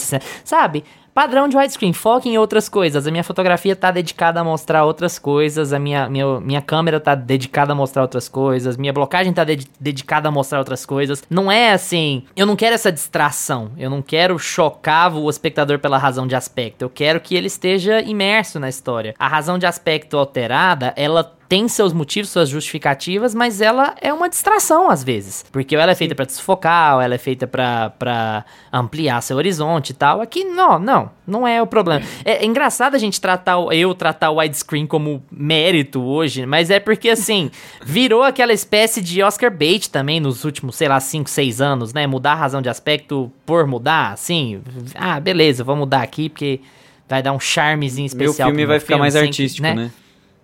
Sabe? Padrão de widescreen, foque em outras coisas. A minha fotografia tá dedicada a mostrar outras coisas, a minha, minha, minha câmera tá dedicada a mostrar outras coisas, minha blocagem tá de dedicada a mostrar outras coisas. Não é assim, eu não quero essa distração, eu não quero chocar o espectador pela razão de aspecto, eu quero que ele esteja imerso na história. A razão de aspecto alterada, ela tem seus motivos, suas justificativas, mas ela é uma distração às vezes. Porque ela é feita para desfocar, ou ela é feita para ampliar seu horizonte e tal. Aqui, não, não, não é o problema. É, é engraçado a gente tratar, eu tratar o widescreen como mérito hoje, mas é porque assim, virou aquela espécie de Oscar bait também nos últimos, sei lá, 5, 6 anos, né? Mudar a razão de aspecto por mudar, assim. Ah, beleza, vou mudar aqui porque vai dar um charmezinho especial. Meu filme vai ficar mais artístico, né? né?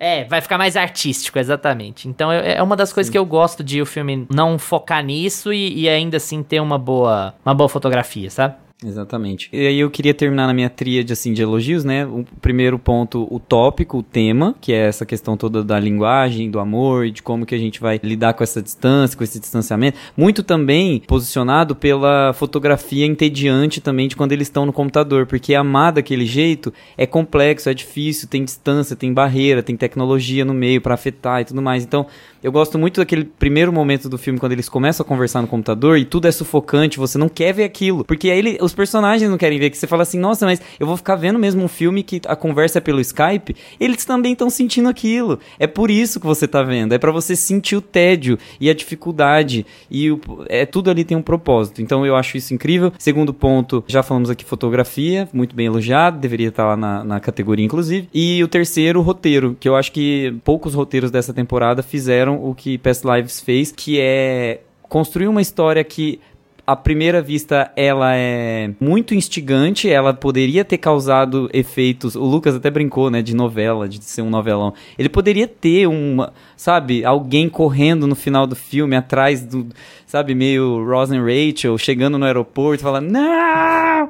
É, vai ficar mais artístico, exatamente. Então é, é uma das coisas Sim. que eu gosto de o filme não focar nisso e, e ainda assim ter uma boa, uma boa fotografia, sabe? Exatamente. E aí eu queria terminar na minha tríade assim de elogios, né? O primeiro ponto, o tópico, o tema, que é essa questão toda da linguagem, do amor e de como que a gente vai lidar com essa distância, com esse distanciamento. Muito também posicionado pela fotografia entediante também de quando eles estão no computador, porque amar daquele jeito é complexo, é difícil, tem distância, tem barreira, tem tecnologia no meio para afetar e tudo mais. Então, eu gosto muito daquele primeiro momento do filme quando eles começam a conversar no computador e tudo é sufocante, você não quer ver aquilo, porque aí ele, os personagens não querem ver, que você fala assim, nossa, mas eu vou ficar vendo mesmo um filme que a conversa é pelo Skype, eles também estão sentindo aquilo. É por isso que você tá vendo, é para você sentir o tédio e a dificuldade e o, é tudo ali tem um propósito. Então eu acho isso incrível. Segundo ponto, já falamos aqui fotografia, muito bem elogiado, deveria estar lá na, na categoria inclusive. E o terceiro, roteiro, que eu acho que poucos roteiros dessa temporada fizeram o que Past Lives fez, que é construir uma história que à primeira vista ela é muito instigante, ela poderia ter causado efeitos. O Lucas até brincou, né, de novela, de ser um novelão. Ele poderia ter uma, sabe, alguém correndo no final do filme atrás do, sabe, meio Ross and Rachel chegando no aeroporto, falando: "Não!"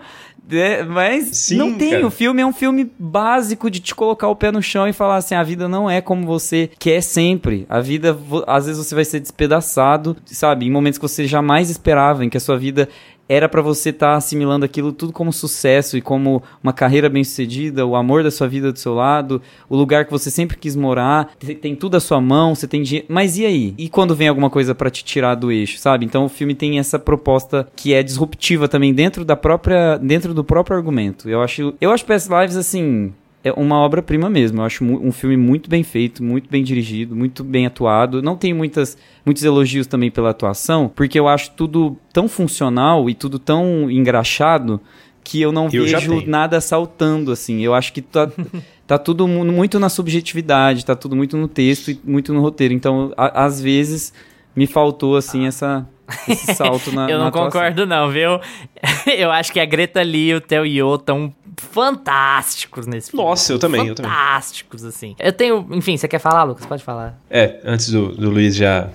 É, mas Sim, não tem. Cara. O filme é um filme básico de te colocar o pé no chão e falar assim: a vida não é como você quer sempre. A vida, às vezes, você vai ser despedaçado, sabe? Em momentos que você jamais esperava, em que a sua vida era para você estar tá assimilando aquilo tudo como sucesso e como uma carreira bem-sucedida, o amor da sua vida do seu lado, o lugar que você sempre quis morar, tem tudo à sua mão, você tem dinheiro. Mas e aí? E quando vem alguma coisa para te tirar do eixo, sabe? Então o filme tem essa proposta que é disruptiva também dentro da própria dentro do próprio argumento. Eu acho, eu acho Past Lives assim, é uma obra-prima mesmo. Eu acho um filme muito bem feito, muito bem dirigido, muito bem atuado. Não tem muitas, muitos elogios também pela atuação, porque eu acho tudo tão funcional e tudo tão engraxado que eu não eu vejo nada saltando, assim. Eu acho que tá, tá tudo muito na subjetividade, tá tudo muito no texto e muito no roteiro. Então, a, às vezes, me faltou, assim, essa esse salto na Eu não na concordo não, viu? Eu acho que a Greta Lee e o Theo Yo estão fantásticos nesse filme. Nossa, eu também, eu também. Fantásticos, assim. Eu tenho... Enfim, você quer falar, Lucas? Pode falar. É, antes do, do Luiz já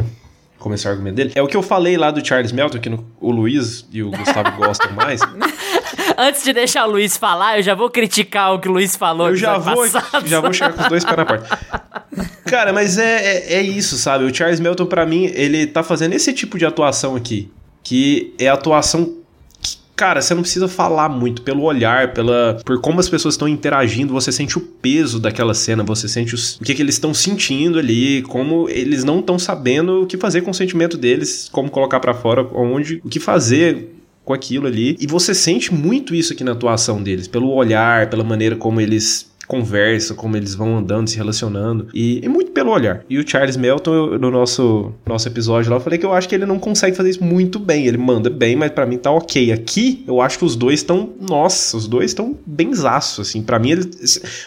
começar o argumento dele. É o que eu falei lá do Charles Melton, que no, o Luiz e o Gustavo gostam mais. Antes de deixar o Luiz falar, eu já vou criticar o que o Luiz falou. Eu já vou, já vou chegar com os dois pés na porta. Cara, mas é, é, é, isso, sabe? O Charles Melton, para mim, ele tá fazendo esse tipo de atuação aqui. Que é atuação cara, você não precisa falar muito pelo olhar, pela por como as pessoas estão interagindo, você sente o peso daquela cena, você sente os, o que, que eles estão sentindo ali, como eles não estão sabendo o que fazer com o sentimento deles, como colocar para fora, onde, o que fazer com aquilo ali. E você sente muito isso aqui na atuação deles, pelo olhar, pela maneira como eles conversa, como eles vão andando, se relacionando, e, e muito pelo olhar. E o Charles Melton, eu, no nosso, nosso episódio lá, eu falei que eu acho que ele não consegue fazer isso muito bem. Ele manda bem, mas para mim tá ok. Aqui, eu acho que os dois estão, nossa, os dois estão benzaço, assim. para mim, ele,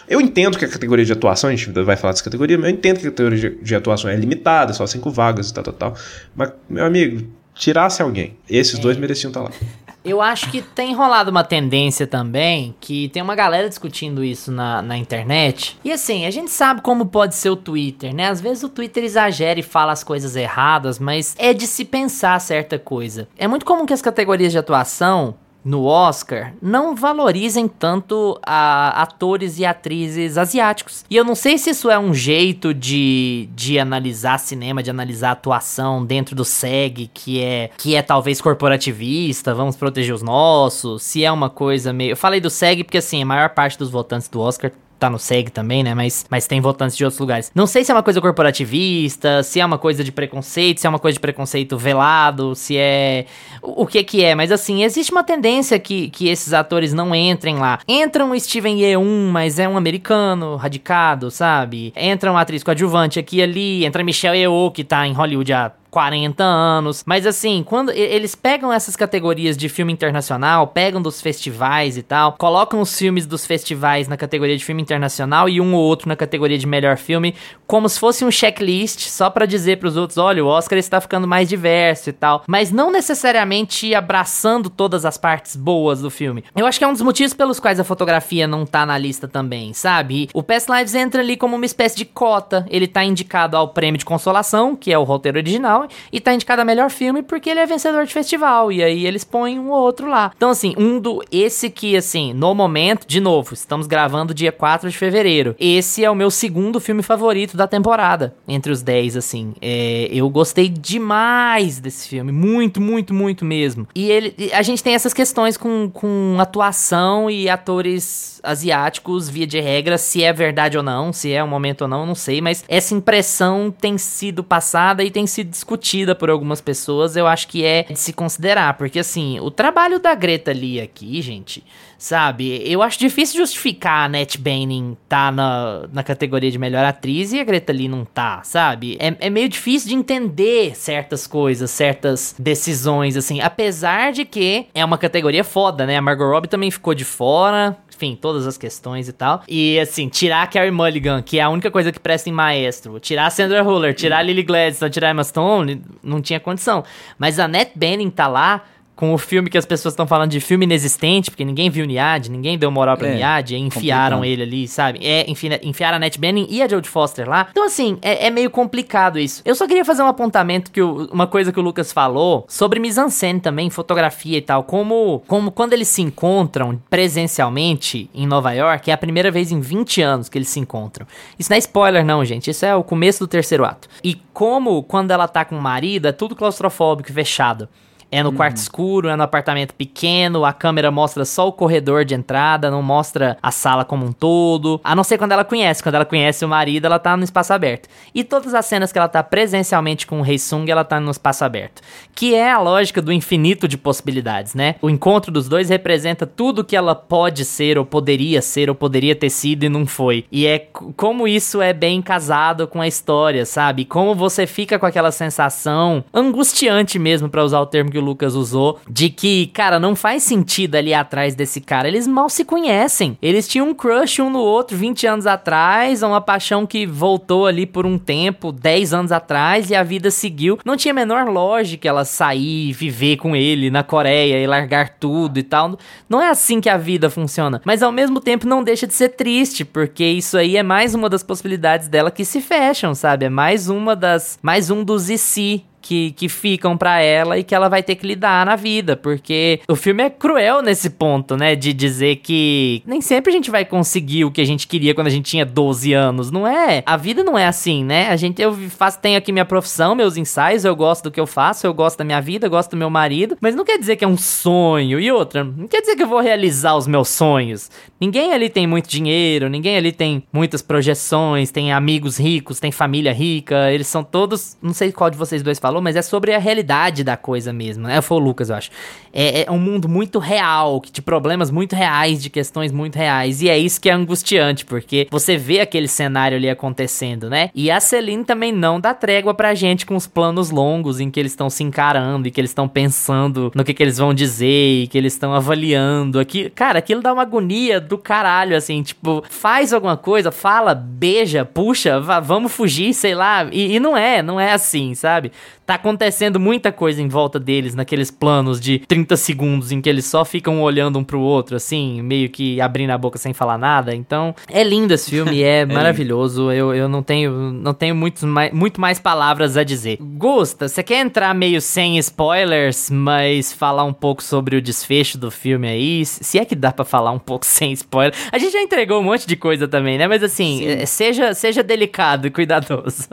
eu entendo que a categoria de atuação, a gente vai falar dessa categoria, mas eu entendo que a categoria de, de atuação é limitada, só cinco vagas e tal, tal, tal. Mas, meu amigo, tirasse alguém, esses é. dois mereciam estar tá lá. Eu acho que tem rolado uma tendência também, que tem uma galera discutindo isso na, na internet. E assim, a gente sabe como pode ser o Twitter, né? Às vezes o Twitter exagera e fala as coisas erradas, mas é de se pensar certa coisa. É muito comum que as categorias de atuação no Oscar não valorizem tanto a, atores e atrizes asiáticos. E eu não sei se isso é um jeito de, de analisar cinema, de analisar atuação dentro do SEG, que é que é talvez corporativista, vamos proteger os nossos, se é uma coisa meio. Eu falei do SEG porque assim, a maior parte dos votantes do Oscar tá no SEG também, né? Mas, mas tem votantes de outros lugares. Não sei se é uma coisa corporativista, se é uma coisa de preconceito, se é uma coisa de preconceito velado, se é. O, o que que é, mas assim, existe uma tendência que, que esses atores não entrem lá. Entra um Steven Yeun, mas é um americano, radicado, sabe? Entra uma atriz coadjuvante aqui e ali, entra Michelle Yeoh, que tá em Hollywood há 40 anos. Mas assim, quando eles pegam essas categorias de filme internacional, pegam dos festivais e tal, colocam os filmes dos festivais na categoria de filme internacional e um ou outro na categoria de melhor filme, como se fosse um checklist só para dizer para os outros, olha, o Oscar está ficando mais diverso e tal, mas não necessariamente abraçando todas as partes boas do filme. Eu acho que é um dos motivos pelos quais a fotografia não tá na lista também, sabe? O Past Lives entra ali como uma espécie de cota, ele tá indicado ao prêmio de consolação, que é o roteiro original, e tá indicado a melhor filme porque ele é vencedor de festival. E aí eles põem um ou outro lá. Então, assim, um do. Esse que, assim, no momento, de novo, estamos gravando dia 4 de fevereiro. Esse é o meu segundo filme favorito da temporada. Entre os 10, assim. É, eu gostei demais desse filme. Muito, muito, muito mesmo. E ele. A gente tem essas questões com, com atuação e atores asiáticos, via de regra, se é verdade ou não, se é um momento ou não, não sei, mas essa impressão tem sido passada e tem sido discutida discutida por algumas pessoas, eu acho que é de se considerar, porque assim, o trabalho da Greta Lee aqui, gente, sabe? Eu acho difícil justificar a Annette Bening tá na, na categoria de melhor atriz e a Greta Lee não tá, sabe? É, é meio difícil de entender certas coisas, certas decisões, assim, apesar de que é uma categoria foda, né? A Margot Robbie também ficou de fora, enfim, todas as questões e tal. E assim, tirar a Carrie Mulligan, que é a única coisa que presta em Maestro, tirar a Sandra Huller, tirar a Lily Gladstone, tirar a Emma Stone, não tinha condição. Mas a Annette Bening tá lá com o filme que as pessoas estão falando de filme inexistente, porque ninguém viu Niad, ninguém deu moral pra é, Niad, enfiaram complicado. ele ali, sabe? É, enfim, enfiaram a Nat Benning e a Jodie Foster lá. Então, assim, é, é, meio complicado isso. Eu só queria fazer um apontamento que o, uma coisa que o Lucas falou sobre mise-en-scène também, fotografia e tal, como, como quando eles se encontram presencialmente em Nova York, é a primeira vez em 20 anos que eles se encontram. Isso não é spoiler não, gente, isso é o começo do terceiro ato. E como quando ela tá com o marido, é tudo claustrofóbico, fechado. É no quarto uhum. escuro, é no apartamento pequeno, a câmera mostra só o corredor de entrada, não mostra a sala como um todo. A não ser quando ela conhece. Quando ela conhece o marido, ela tá no espaço aberto. E todas as cenas que ela tá presencialmente com o Rei Sung, ela tá no espaço aberto. Que é a lógica do infinito de possibilidades, né? O encontro dos dois representa tudo que ela pode ser, ou poderia ser, ou poderia ter sido e não foi. E é como isso é bem casado com a história, sabe? Como você fica com aquela sensação angustiante mesmo, para usar o termo que o Lucas usou, de que, cara, não faz sentido ali atrás desse cara. Eles mal se conhecem. Eles tinham um crush um no outro 20 anos atrás, uma paixão que voltou ali por um tempo, 10 anos atrás, e a vida seguiu. Não tinha a menor lógica ela sair, viver com ele na Coreia e largar tudo e tal. Não é assim que a vida funciona. Mas ao mesmo tempo não deixa de ser triste, porque isso aí é mais uma das possibilidades dela que se fecham, sabe? É mais uma das. Mais um dos e se que, que ficam para ela e que ela vai ter que lidar na vida, porque o filme é cruel nesse ponto, né? De dizer que nem sempre a gente vai conseguir o que a gente queria quando a gente tinha 12 anos, não é? A vida não é assim, né? A gente, eu faço, tenho aqui minha profissão, meus ensaios, eu gosto do que eu faço, eu gosto da minha vida, eu gosto do meu marido, mas não quer dizer que é um sonho. E outra, não quer dizer que eu vou realizar os meus sonhos. Ninguém ali tem muito dinheiro, ninguém ali tem muitas projeções, tem amigos ricos, tem família rica, eles são todos, não sei qual de vocês dois falou, mas é sobre a realidade da coisa mesmo, né? Foi o Lucas, eu acho. É, é, um mundo muito real, de problemas muito reais, de questões muito reais. E é isso que é angustiante, porque você vê aquele cenário ali acontecendo, né? E a Celine também não dá trégua pra gente com os planos longos em que eles estão se encarando e que eles estão pensando no que, que eles vão dizer e que eles estão avaliando. Aqui, cara, aquilo dá uma agonia do caralho, assim, tipo, faz alguma coisa, fala, beija, puxa, vá, vamos fugir, sei lá. E, e não é, não é assim, sabe? Tá acontecendo muita coisa em volta deles, naqueles planos de 30 segundos em que eles só ficam olhando um pro outro, assim, meio que abrindo a boca sem falar nada. Então, é lindo esse filme, é, é maravilhoso. Eu, eu não tenho, não tenho muito mais, muito mais palavras a dizer. Gusta, você quer entrar meio sem spoilers, mas falar um pouco sobre o desfecho do filme aí? Se é que dá para falar um pouco sem spoiler. A gente já entregou um monte de coisa também, né? Mas assim, é, seja, seja delicado e cuidadoso.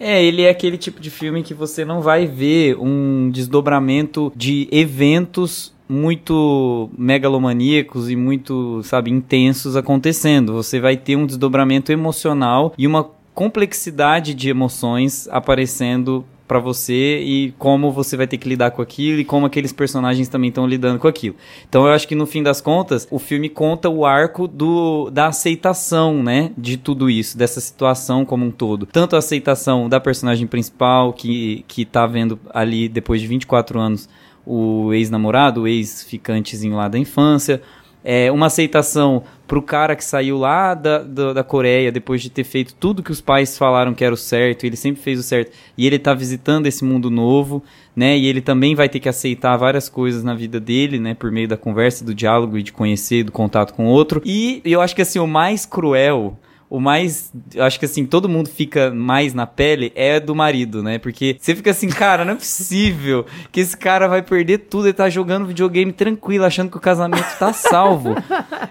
É, ele é aquele tipo de filme que você não vai ver um desdobramento de eventos muito megalomaníacos e muito, sabe, intensos acontecendo. Você vai ter um desdobramento emocional e uma complexidade de emoções aparecendo para você e como você vai ter que lidar com aquilo e como aqueles personagens também estão lidando com aquilo. Então eu acho que no fim das contas, o filme conta o arco do da aceitação, né, de tudo isso, dessa situação como um todo. Tanto a aceitação da personagem principal que que tá vendo ali depois de 24 anos o ex-namorado, o ex-ficantezinho lá da infância, é, uma aceitação pro cara que saiu lá da, da, da, Coreia depois de ter feito tudo que os pais falaram que era o certo, ele sempre fez o certo, e ele tá visitando esse mundo novo, né? E ele também vai ter que aceitar várias coisas na vida dele, né? Por meio da conversa, do diálogo e de conhecer, do contato com o outro. E eu acho que assim, o mais cruel o mais. Acho que assim, todo mundo fica mais na pele é do marido, né? Porque você fica assim, cara, não é possível que esse cara vai perder tudo. Ele tá jogando videogame tranquilo, achando que o casamento tá salvo.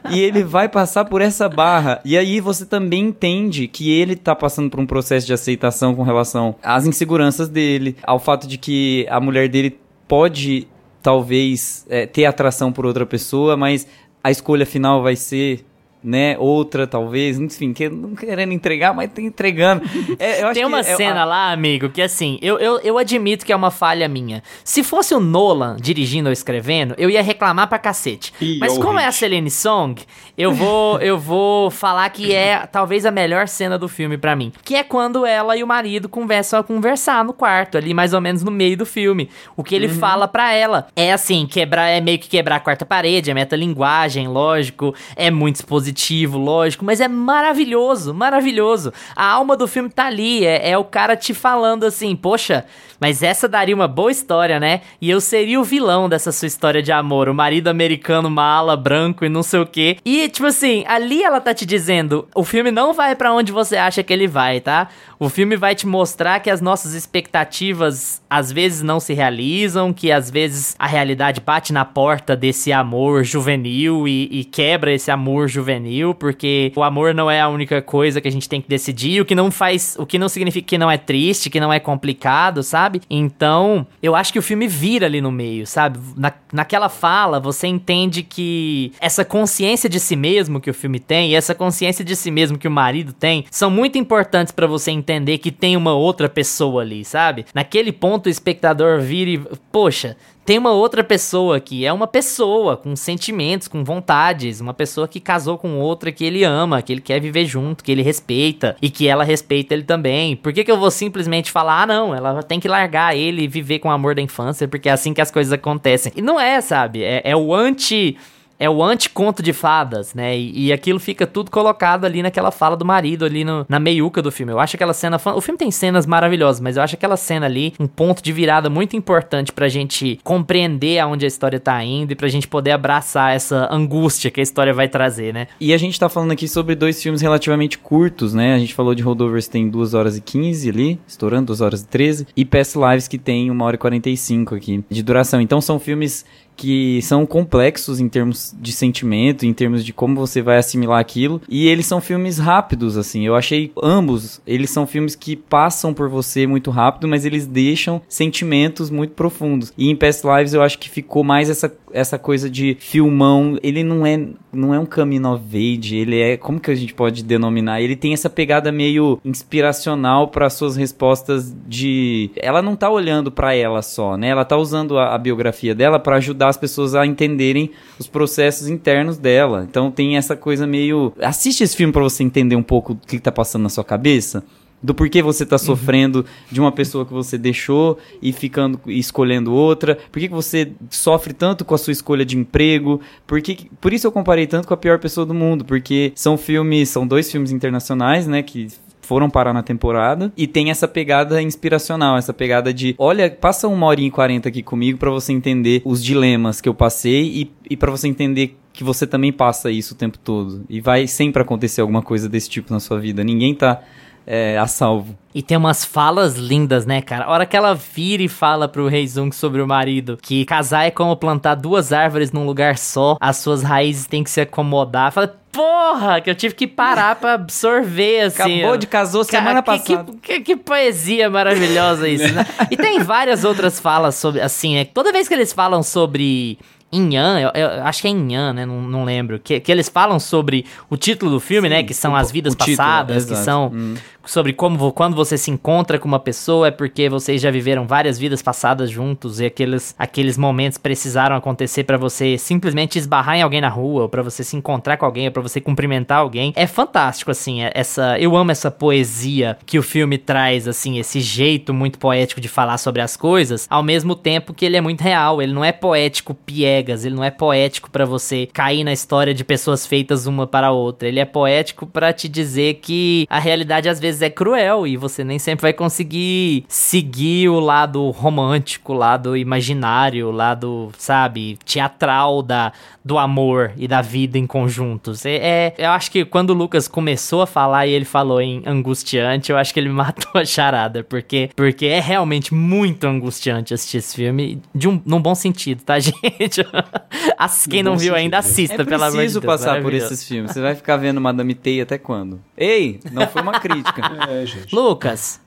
e ele vai passar por essa barra. E aí você também entende que ele tá passando por um processo de aceitação com relação às inseguranças dele, ao fato de que a mulher dele pode talvez é, ter atração por outra pessoa, mas a escolha final vai ser né? Outra, talvez, enfim, que, não querendo entregar, mas tá entregando. É, Tem uma é, cena lá, amigo, que assim, eu, eu, eu admito que é uma falha minha. Se fosse o Nolan dirigindo ou escrevendo, eu ia reclamar pra cacete. Ih, mas como é a Celine Song, eu vou, eu vou falar que é talvez a melhor cena do filme para mim. Que é quando ela e o marido conversam a conversar no quarto, ali mais ou menos no meio do filme. O que ele uhum. fala para ela é assim, quebrar, é meio que quebrar a quarta parede, é metalinguagem, lógico, é muito expositivo, lógico, mas é maravilhoso, maravilhoso. A alma do filme tá ali, é, é o cara te falando assim, poxa, mas essa daria uma boa história, né? E eu seria o vilão dessa sua história de amor, o marido americano mala, branco e não sei o quê. E, tipo assim, ali ela tá te dizendo, o filme não vai para onde você acha que ele vai, tá? O filme vai te mostrar que as nossas expectativas às vezes não se realizam, que às vezes a realidade bate na porta desse amor juvenil e, e, quebra esse amor juvenil, porque o amor não é a única coisa que a gente tem que decidir, o que não faz, o que não significa que não é triste, que não é complicado, sabe? Então, eu acho que o filme vira ali no meio, sabe? Na, naquela fala, você entende que essa consciência de si mesmo que o filme tem, e essa consciência de si mesmo que o marido tem, são muito importantes para você entender entender que tem uma outra pessoa ali, sabe? Naquele ponto o espectador vira e, poxa, tem uma outra pessoa aqui. É uma pessoa com sentimentos, com vontades. Uma pessoa que casou com outra que ele ama, que ele quer viver junto, que ele respeita e que ela respeita ele também. Por que, que eu vou simplesmente falar, ah, não, ela tem que largar ele e viver com o amor da infância, porque é assim que as coisas acontecem? E não é, sabe? É, é o anti é o anti-conto de fadas, né? E, e, aquilo fica tudo colocado ali naquela fala do marido, ali no, na meiuca do filme. Eu acho aquela cena. O filme tem cenas maravilhosas, mas eu acho aquela cena ali um ponto de virada muito importante pra gente compreender aonde a história tá indo e pra gente poder abraçar essa angústia que a história vai trazer, né? E a gente tá falando aqui sobre dois filmes relativamente curtos, né? A gente falou de Holdovers tem 2 horas e 15 ali, estourando 2 horas e 13, e Past Lives que tem 1 hora e 45 aqui de duração. Então são filmes que são complexos em termos de sentimento, em termos de como você vai assimilar aquilo. E eles são filmes rápidos, assim. Eu achei ambos, eles são filmes que passam por você muito rápido, mas eles deixam sentimentos muito profundos. E em Past Lives eu acho que ficou mais essa essa coisa de filmão, ele não é não é um caminho of ele é, como que a gente pode denominar? Ele tem essa pegada meio inspiracional para suas respostas de ela não tá olhando para ela só, né? Ela tá usando a, a biografia dela para ajudar as pessoas a entenderem os processos internos dela. Então tem essa coisa meio assiste esse filme para você entender um pouco o que, que tá passando na sua cabeça do porquê você está uhum. sofrendo uhum. de uma pessoa que você deixou e ficando e escolhendo outra, por que, que você sofre tanto com a sua escolha de emprego, por, que, por isso eu comparei tanto com a pior pessoa do mundo, porque são filmes, são dois filmes internacionais, né, que foram parar na temporada e tem essa pegada inspiracional, essa pegada de, olha, passa uma hora e quarenta aqui comigo para você entender os dilemas que eu passei e, e para você entender que você também passa isso o tempo todo. E vai sempre acontecer alguma coisa desse tipo na sua vida. Ninguém tá é, a salvo. E tem umas falas lindas, né, cara? A hora que ela vira e fala pro Rei Zung sobre o marido que casar é como plantar duas árvores num lugar só, as suas raízes têm que se acomodar. Fala, porra, que eu tive que parar pra absorver, assim. Acabou de casou semana que, passada. Que, que, que, poesia maravilhosa isso, né? E tem várias outras falas sobre, assim, é, toda vez que eles falam sobre Inhan, eu, eu, acho que é Inhan, né? Não, não lembro. Que, que eles falam sobre o título do filme, Sim, né? Que são o, as vidas passadas, título, que são hum sobre como quando você se encontra com uma pessoa é porque vocês já viveram várias vidas passadas juntos e aqueles, aqueles momentos precisaram acontecer para você simplesmente esbarrar em alguém na rua, ou para você se encontrar com alguém, ou para você cumprimentar alguém. É fantástico assim, é, essa eu amo essa poesia que o filme traz assim, esse jeito muito poético de falar sobre as coisas, ao mesmo tempo que ele é muito real, ele não é poético piegas, ele não é poético para você cair na história de pessoas feitas uma para a outra. Ele é poético para te dizer que a realidade às vezes vezes é cruel e você nem sempre vai conseguir seguir o lado romântico, o lado imaginário, o lado, sabe, teatral da, do amor e da vida em conjuntos. É, é, eu acho que quando o Lucas começou a falar e ele falou em angustiante, eu acho que ele matou a charada, porque, porque é realmente muito angustiante assistir esse filme, de um, num bom sentido, tá, gente? As, quem não viu sentido. ainda, assista, é pelo amor de Deus. preciso passar por esses filmes. Você vai ficar vendo Madame Tei até quando? Ei, não foi uma crítica. É, Lucas,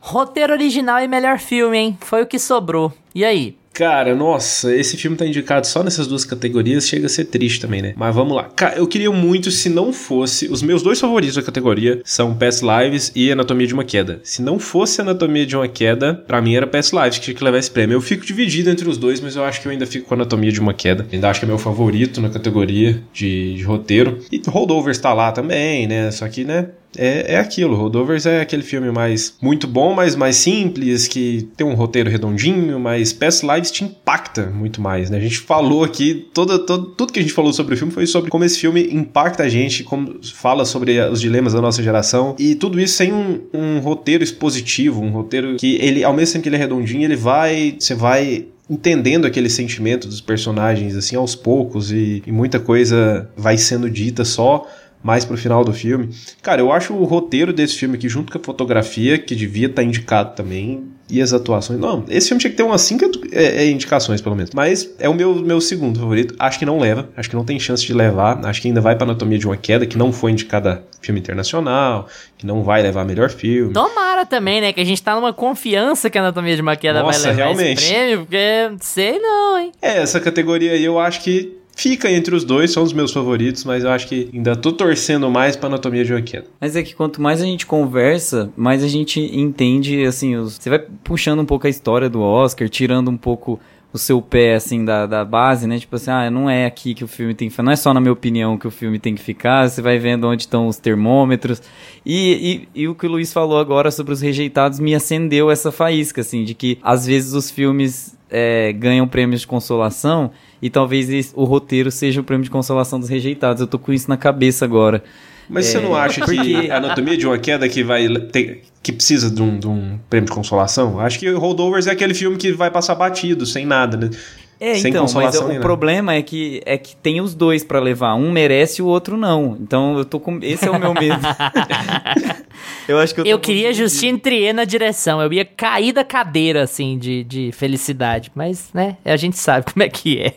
roteiro original e melhor filme, hein? Foi o que sobrou. E aí? Cara, nossa, esse filme tá indicado só nessas duas categorias, chega a ser triste também, né? Mas vamos lá. Cara, eu queria muito se não fosse. Os meus dois favoritos da categoria são Past Lives e Anatomia de uma Queda. Se não fosse Anatomia de uma Queda, para mim era Past Lives que tinha que levar esse prêmio. Eu fico dividido entre os dois, mas eu acho que eu ainda fico com Anatomia de uma Queda. Ainda acho que é meu favorito na categoria de, de roteiro. E Holdovers tá lá também, né? Só que, né? É, é aquilo. Holdovers é aquele filme mais muito bom, mas mais simples, que tem um roteiro redondinho, mas Past Lives te impacta muito mais, né? A gente falou aqui, todo, tudo que a gente falou sobre o filme foi sobre como esse filme impacta a gente, como fala sobre os dilemas da nossa geração, e tudo isso sem um, um roteiro expositivo, um roteiro que ele, ao mesmo tempo que ele é redondinho, ele vai, você vai entendendo aquele sentimento dos personagens assim aos poucos e, e muita coisa vai sendo dita só mais pro final do filme. Cara, eu acho o roteiro desse filme aqui, junto com a fotografia, que devia estar tá indicado também, e as atuações. Não, esse filme tinha que ter umas 5 é, é, indicações, pelo menos. Mas é o meu, meu segundo favorito. Acho que não leva, acho que não tem chance de levar. Acho que ainda vai pra Anatomia de uma Queda, que não foi indicada filme internacional, que não vai levar melhor filme. Tomara também, né? Que a gente tá numa confiança que a Anatomia de uma Queda Nossa, vai levar realmente. esse prêmio, porque sei não, hein? É, essa categoria aí eu acho que Fica entre os dois, são os meus favoritos, mas eu acho que ainda tô torcendo mais pra Anatomia de Queda. Mas é que quanto mais a gente conversa, mais a gente entende, assim, os... você vai puxando um pouco a história do Oscar, tirando um pouco o seu pé, assim, da, da base, né? Tipo assim, ah, não é aqui que o filme tem que ficar, não é só na minha opinião que o filme tem que ficar, você vai vendo onde estão os termômetros. E, e, e, o que o Luiz falou agora sobre os rejeitados me acendeu essa faísca, assim, de que às vezes os filmes é, ganham prêmios de consolação e talvez o roteiro seja o prêmio de consolação dos rejeitados. Eu tô com isso na cabeça agora. Mas é, você não acha porque... que a anatomia de uma queda que vai ter, que precisa de um, de um prêmio de consolação? Acho que Holdovers é aquele filme que vai passar batido, sem nada, né? É, Sem então, mas o problema é que é que tem os dois para levar. Um merece e o outro não. Então eu tô com. Esse é o meu medo. eu acho que eu, eu queria Justine Trier na direção. Eu ia cair da cadeira, assim, de, de felicidade. Mas, né, a gente sabe como é que é.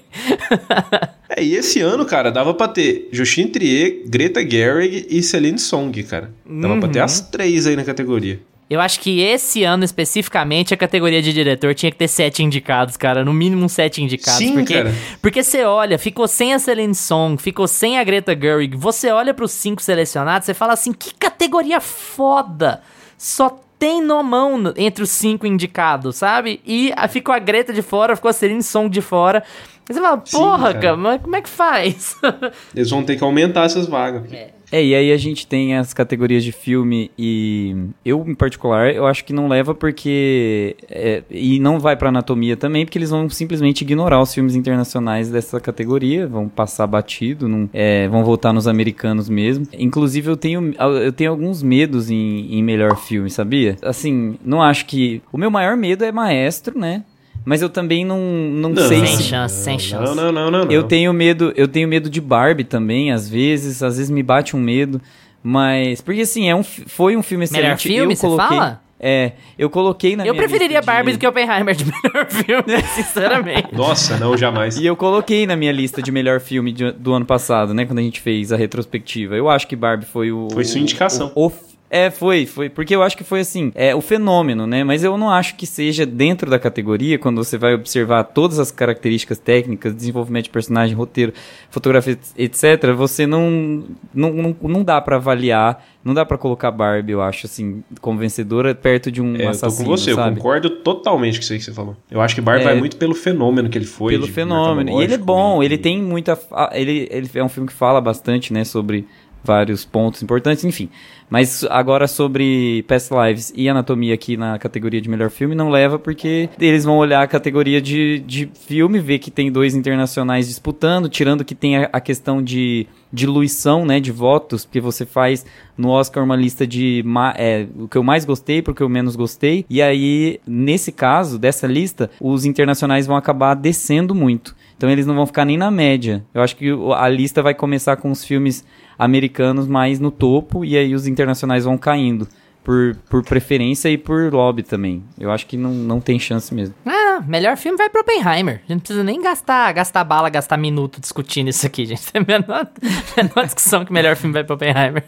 é, e esse ano, cara, dava pra ter Justine Trier, Greta Gerwig e Celine Song, cara. Dava uhum. pra ter uhum. as três aí na categoria. Eu acho que esse ano especificamente a categoria de diretor tinha que ter sete indicados, cara. No mínimo sete indicados. Sim, porque, cara. Porque você olha, ficou sem a Celine Song, ficou sem a Greta Gerwig. Você olha para os cinco selecionados, você fala assim: que categoria foda! Só tem nomão entre os cinco indicados, sabe? E ficou a Greta de fora, ficou a Celine Song de fora. Você fala, porra, Sim, cara. cara, mas como é que faz? Eles vão ter que aumentar essas vagas. É. É, e aí a gente tem as categorias de filme e eu, em particular, eu acho que não leva porque... É, e não vai pra anatomia também, porque eles vão simplesmente ignorar os filmes internacionais dessa categoria, vão passar batido, não, é, vão voltar nos americanos mesmo. Inclusive, eu tenho, eu tenho alguns medos em, em melhor filme, sabia? Assim, não acho que... O meu maior medo é Maestro, né? Mas eu também não, não, não sei sem se... chance, sem chance. Não, não, não, não. Eu tenho medo, eu tenho medo de Barbie também, às vezes, às vezes me bate um medo, mas porque assim, é um foi um filme excelente. Melhor filme, eu coloquei, você fala? É, eu coloquei na eu minha preferiria Barbie de... do que Oppenheimer de melhor filme, sinceramente. Nossa, não, jamais. E eu coloquei na minha lista de melhor filme de, do ano passado, né, quando a gente fez a retrospectiva. Eu acho que Barbie foi o... Foi sua indicação. O, o, é, foi, foi. Porque eu acho que foi assim, é o fenômeno, né? Mas eu não acho que seja dentro da categoria, quando você vai observar todas as características técnicas, desenvolvimento de personagem, roteiro, fotografia, etc., você não. Não, não, não dá para avaliar, não dá para colocar Barbie, eu acho, assim, como vencedora perto de um é, assassino. Eu tô com você, sabe? eu concordo totalmente com isso aí que você falou. Eu acho que Barbie é, vai muito pelo fenômeno que ele foi. Pelo fenômeno. E ele é bom, e... ele tem muita. Ele, ele é um filme que fala bastante, né, sobre vários pontos importantes, enfim. Mas agora sobre Past Lives e Anatomia aqui na categoria de melhor filme não leva porque eles vão olhar a categoria de, de filme, ver que tem dois internacionais disputando, tirando que tem a, a questão de diluição, né, de votos, porque você faz no Oscar uma lista de é, o que eu mais gostei para o que eu menos gostei, e aí, nesse caso, dessa lista, os internacionais vão acabar descendo muito. Então eles não vão ficar nem na média. Eu acho que a lista vai começar com os filmes americanos mais no topo e aí os internacionais vão caindo. Por, por preferência e por lobby também. Eu acho que não, não tem chance mesmo. Ah, melhor filme vai pro Oppenheimer. A gente não precisa nem gastar, gastar bala, gastar minuto discutindo isso aqui, gente. Tem a menor, menor discussão que melhor filme vai pro Oppenheimer.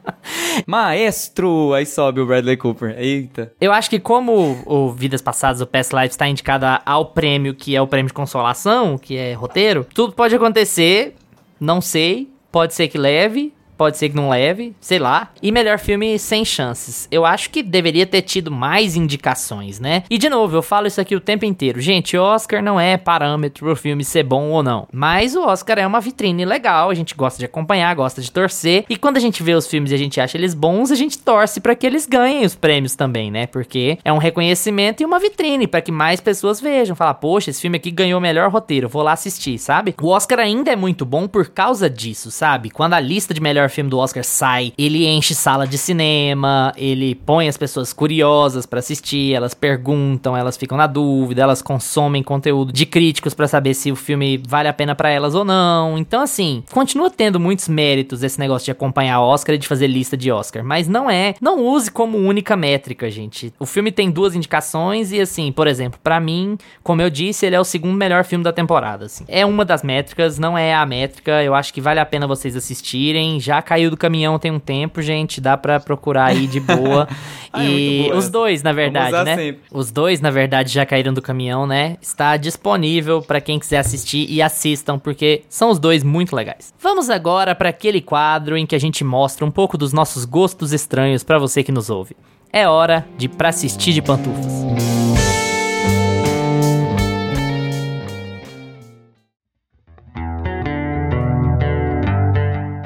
Maestro! Aí sobe o Bradley Cooper. Eita. Eu acho que como o Vidas Passadas, o Past Lives, está indicado ao prêmio que é o prêmio de consolação, que é roteiro, tudo pode acontecer, não sei, pode ser que leve, pode ser que não leve, sei lá. E melhor filme sem chances. Eu acho que deveria ter tido mais indicações, né? E de novo, eu falo isso aqui o tempo inteiro. Gente, Oscar não é parâmetro pro filme ser bom ou não. Mas o Oscar é uma vitrine legal, a gente gosta de acompanhar, gosta de torcer. E quando a gente vê os filmes e a gente acha eles bons, a gente torce para que eles ganhem os prêmios também, né? Porque é um reconhecimento e uma vitrine para que mais pessoas vejam. Falar, poxa, esse filme aqui ganhou o melhor roteiro, vou lá assistir, sabe? O Oscar ainda é muito bom por causa disso, sabe? Quando a lista de melhor filme do Oscar sai, ele enche sala de cinema, ele põe as pessoas curiosas para assistir, elas perguntam, elas ficam na dúvida, elas consomem conteúdo de críticos para saber se o filme vale a pena para elas ou não. Então, assim, continua tendo muitos méritos esse negócio de acompanhar Oscar e de fazer lista de Oscar, mas não é, não use como única métrica, gente. O filme tem duas indicações e assim, por exemplo, para mim, como eu disse, ele é o segundo melhor filme da temporada, assim. É uma das métricas, não é a métrica. Eu acho que vale a pena vocês assistirem. Já caiu do caminhão tem um tempo, gente, dá para procurar aí de boa. Ah, é e boa os essa. dois, na verdade, né? sempre. Os dois, na verdade, já caíram do caminhão, né? Está disponível para quem quiser assistir e assistam, porque são os dois muito legais. Vamos agora para aquele quadro em que a gente mostra um pouco dos nossos gostos estranhos para você que nos ouve. É hora de pra assistir de pantufas.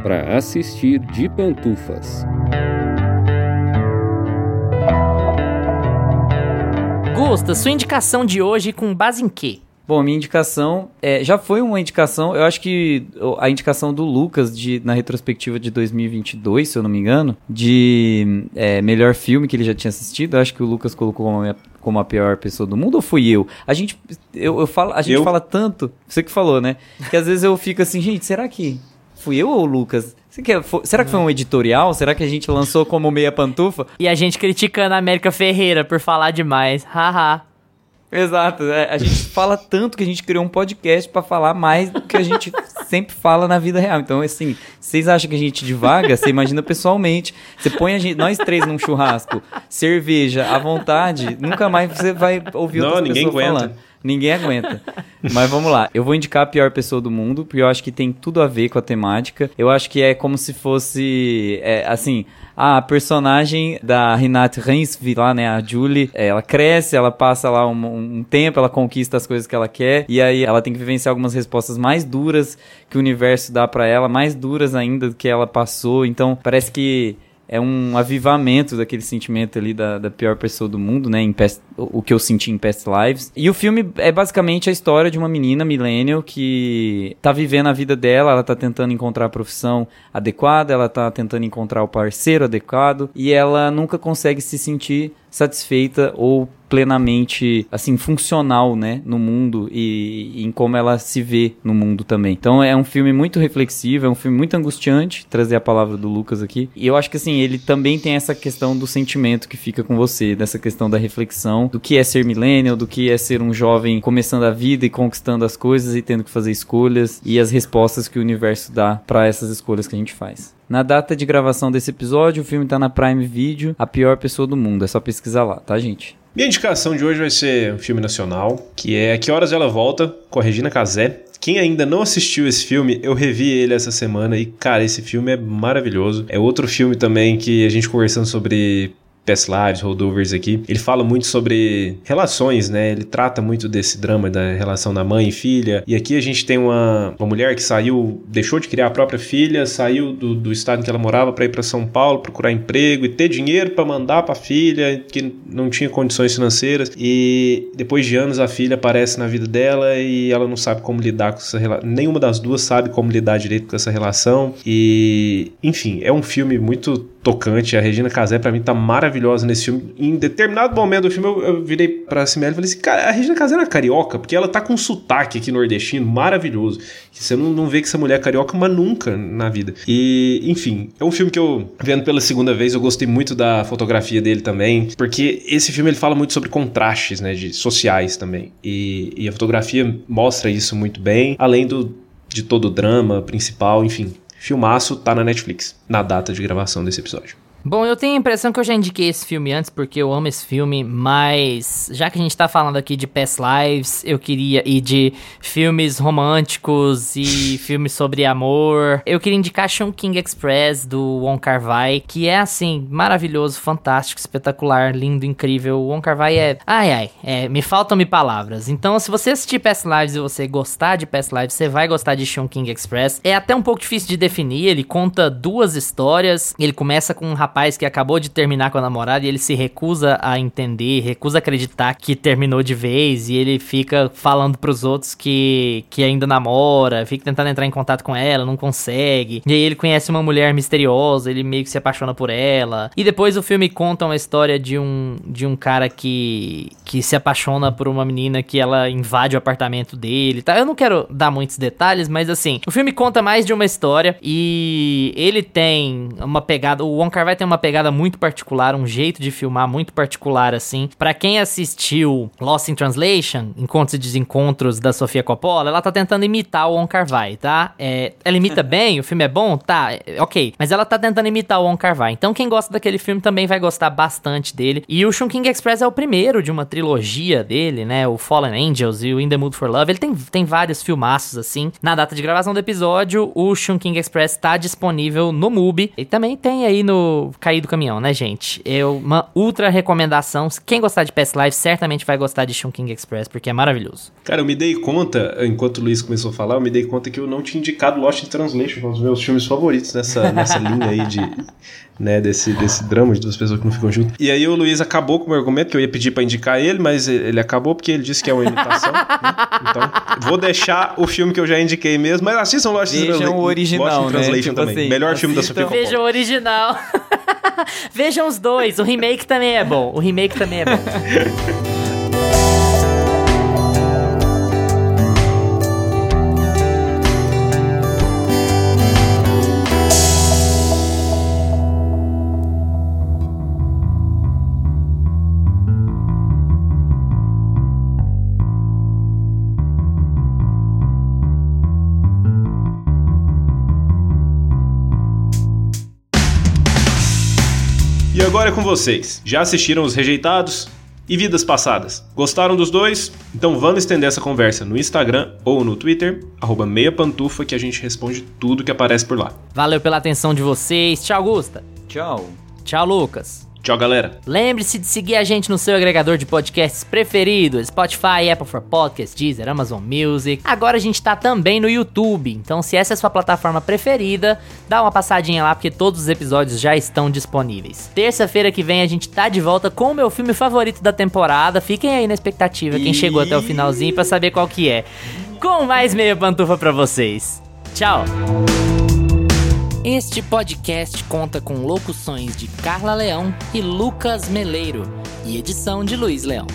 Para assistir de pantufas. Gusta, sua indicação de hoje com base em quê? Bom, minha indicação é, já foi uma indicação, eu acho que a indicação do Lucas de, na retrospectiva de 2022, se eu não me engano, de é, melhor filme que ele já tinha assistido, eu acho que o Lucas colocou como a, minha- como a pior pessoa do mundo ou fui eu? A gente, eu, eu falo, a gente Eu? fala tanto, você que falou, né? Que às vezes eu fico assim, gente, será que fui eu ou o Lucas? Será que foi um editorial? Será que a gente lançou como meia pantufa? E a gente criticando a América Ferreira por falar demais. Haha. Exato, é, a gente fala tanto que a gente criou um podcast pra falar mais do que a gente sempre fala na vida real. Então, assim, vocês acham que a gente divaga? Você imagina pessoalmente. Você põe a gente, nós três num churrasco, cerveja à vontade, nunca mais você vai ouvir Não, outras ninguém pessoas aguenta. falando. Ninguém aguenta. Mas vamos lá. Eu vou indicar a pior pessoa do mundo, porque eu acho que tem tudo a ver com a temática. Eu acho que é como se fosse, é, assim, a personagem da Renate Reinsve lá, né, a Julie, é, ela cresce, ela passa lá um, um tempo, ela conquista as coisas que ela quer, e aí ela tem que vivenciar algumas respostas mais duras que o universo dá pra ela, mais duras ainda do que ela passou. Então, parece que é um avivamento daquele sentimento ali da, da pior pessoa do mundo, né? Past, o o que eu senti em Past Lives. E o filme é basicamente a história de uma menina millennial que tá vivendo a vida dela, ela tá tentando encontrar a profissão adequada, ela tá tentando encontrar o parceiro adequado e ela nunca consegue se sentir satisfeita ou plenamente assim funcional, né, no mundo e, e em como ela se vê no mundo também. Então é um filme muito reflexivo, é um filme muito angustiante, trazer a palavra do Lucas aqui. E eu acho que assim, ele também tem essa questão do sentimento que fica com você, dessa questão da reflexão, do que é ser millennial, do que é ser um jovem começando a vida e conquistando as coisas e tendo que fazer escolhas e as respostas que o universo dá para essas escolhas que a gente faz. Na data de gravação desse episódio, o filme tá na Prime Video, A Pior Pessoa do Mundo. É só pesquisar lá, tá, gente? Minha indicação de hoje vai ser um filme nacional, que é Que Horas Ela Volta, com a Regina Casé. Quem ainda não assistiu esse filme, eu revi ele essa semana e, cara, esse filme é maravilhoso. É outro filme também que a gente conversando sobre Past Lives, Holdovers aqui, ele fala muito sobre relações, né? Ele trata muito desse drama da relação da mãe e filha. E aqui a gente tem uma, uma mulher que saiu, deixou de criar a própria filha, saiu do, do estado em que ela morava para ir para São Paulo procurar emprego e ter dinheiro para mandar para a filha, que não tinha condições financeiras. E depois de anos a filha aparece na vida dela e ela não sabe como lidar com essa relação. Nenhuma das duas sabe como lidar direito com essa relação. E, enfim, é um filme muito tocante. A Regina Casé, pra mim, tá maravilhosa nesse filme. Em determinado momento do filme, eu, eu virei pra Simele e falei assim: cara, a Regina Casé era carioca, porque ela tá com um sotaque aqui nordestino maravilhoso. Que você não, não vê que essa mulher é carioca, mas nunca na vida. E, enfim, é um filme que eu, vendo pela segunda vez, eu gostei muito da fotografia dele também, porque esse filme ele fala muito sobre contrastes, né, de sociais também. E, e a fotografia mostra isso muito bem, além do, de todo o drama principal, enfim. Filmaço tá na Netflix, na data de gravação desse episódio. Bom, eu tenho a impressão que eu já indiquei esse filme antes, porque eu amo esse filme, mas já que a gente tá falando aqui de Past Lives, eu queria, e de filmes românticos e filmes sobre amor, eu queria indicar Sean King Express, do Wong Kar Wai, que é, assim, maravilhoso, fantástico, espetacular, lindo, incrível. O Wong Kar Wai é, ai, ai, é, me faltam-me palavras. Então, se você assistir Past Lives e você gostar de Past Lives, você vai gostar de Sean King Express. É até um pouco difícil de definir, ele conta duas histórias, ele começa com um rapaz rapaz que acabou de terminar com a namorada e ele se recusa a entender, recusa a acreditar que terminou de vez e ele fica falando pros outros que, que ainda namora, fica tentando entrar em contato com ela, não consegue. E aí ele conhece uma mulher misteriosa, ele meio que se apaixona por ela. E depois o filme conta uma história de um, de um cara que, que se apaixona por uma menina que ela invade o apartamento dele, tá? Eu não quero dar muitos detalhes, mas assim, o filme conta mais de uma história e ele tem uma pegada, o Wong Kar Wai tem tem uma pegada muito particular, um jeito de filmar muito particular, assim. Para quem assistiu Lost in Translation, Encontros e Desencontros da Sofia Coppola, ela tá tentando imitar o On Kar Wai, tá? É, ela imita bem, o filme é bom? Tá, é, ok. Mas ela tá tentando imitar o On Kar Wai. Então quem gosta daquele filme também vai gostar bastante dele. E o King Express é o primeiro de uma trilogia dele, né? O Fallen Angels e o In the Mood for Love. Ele tem, tem vários filmaços, assim. Na data de gravação do episódio, o King Express tá disponível no MUBI. E também tem aí no cair do caminhão, né, gente? É uma ultra recomendação. Quem gostar de Past Life certamente vai gostar de King Express, porque é maravilhoso. Cara, eu me dei conta, enquanto o Luiz começou a falar, eu me dei conta que eu não tinha indicado Lost in Translation, um dos meus filmes favoritos nessa, nessa linha aí de, né, desse, desse drama de duas pessoas que não ficam juntas. E aí o Luiz acabou com o meu argumento, que eu ia pedir para indicar ele, mas ele acabou porque ele disse que é uma imitação. né? Então, vou deixar o filme que eu já indiquei mesmo, mas assistam Lost in Translation. o original, Lost in né? Translation tipo também. Assim, Melhor filme da Sofia Coppola. Vejam o original. Vejam os dois. O remake também é bom. O remake também é bom. agora é com vocês. Já assistiram Os Rejeitados? E Vidas Passadas? Gostaram dos dois? Então vamos estender essa conversa no Instagram ou no Twitter, arroba meiapantufa, que a gente responde tudo que aparece por lá. Valeu pela atenção de vocês. Tchau, Gusta. Tchau. Tchau, Lucas. Tchau, galera. Lembre-se de seguir a gente no seu agregador de podcasts preferido, Spotify, Apple for Podcasts, Deezer, Amazon Music. Agora a gente tá também no YouTube, então se essa é a sua plataforma preferida, dá uma passadinha lá porque todos os episódios já estão disponíveis. Terça-feira que vem a gente tá de volta com o meu filme favorito da temporada. Fiquem aí na expectativa, quem chegou até o finalzinho para saber qual que é. Com mais meia pantufa para vocês. Tchau. Este podcast conta com locuções de Carla Leão e Lucas Meleiro e edição de Luiz Leão.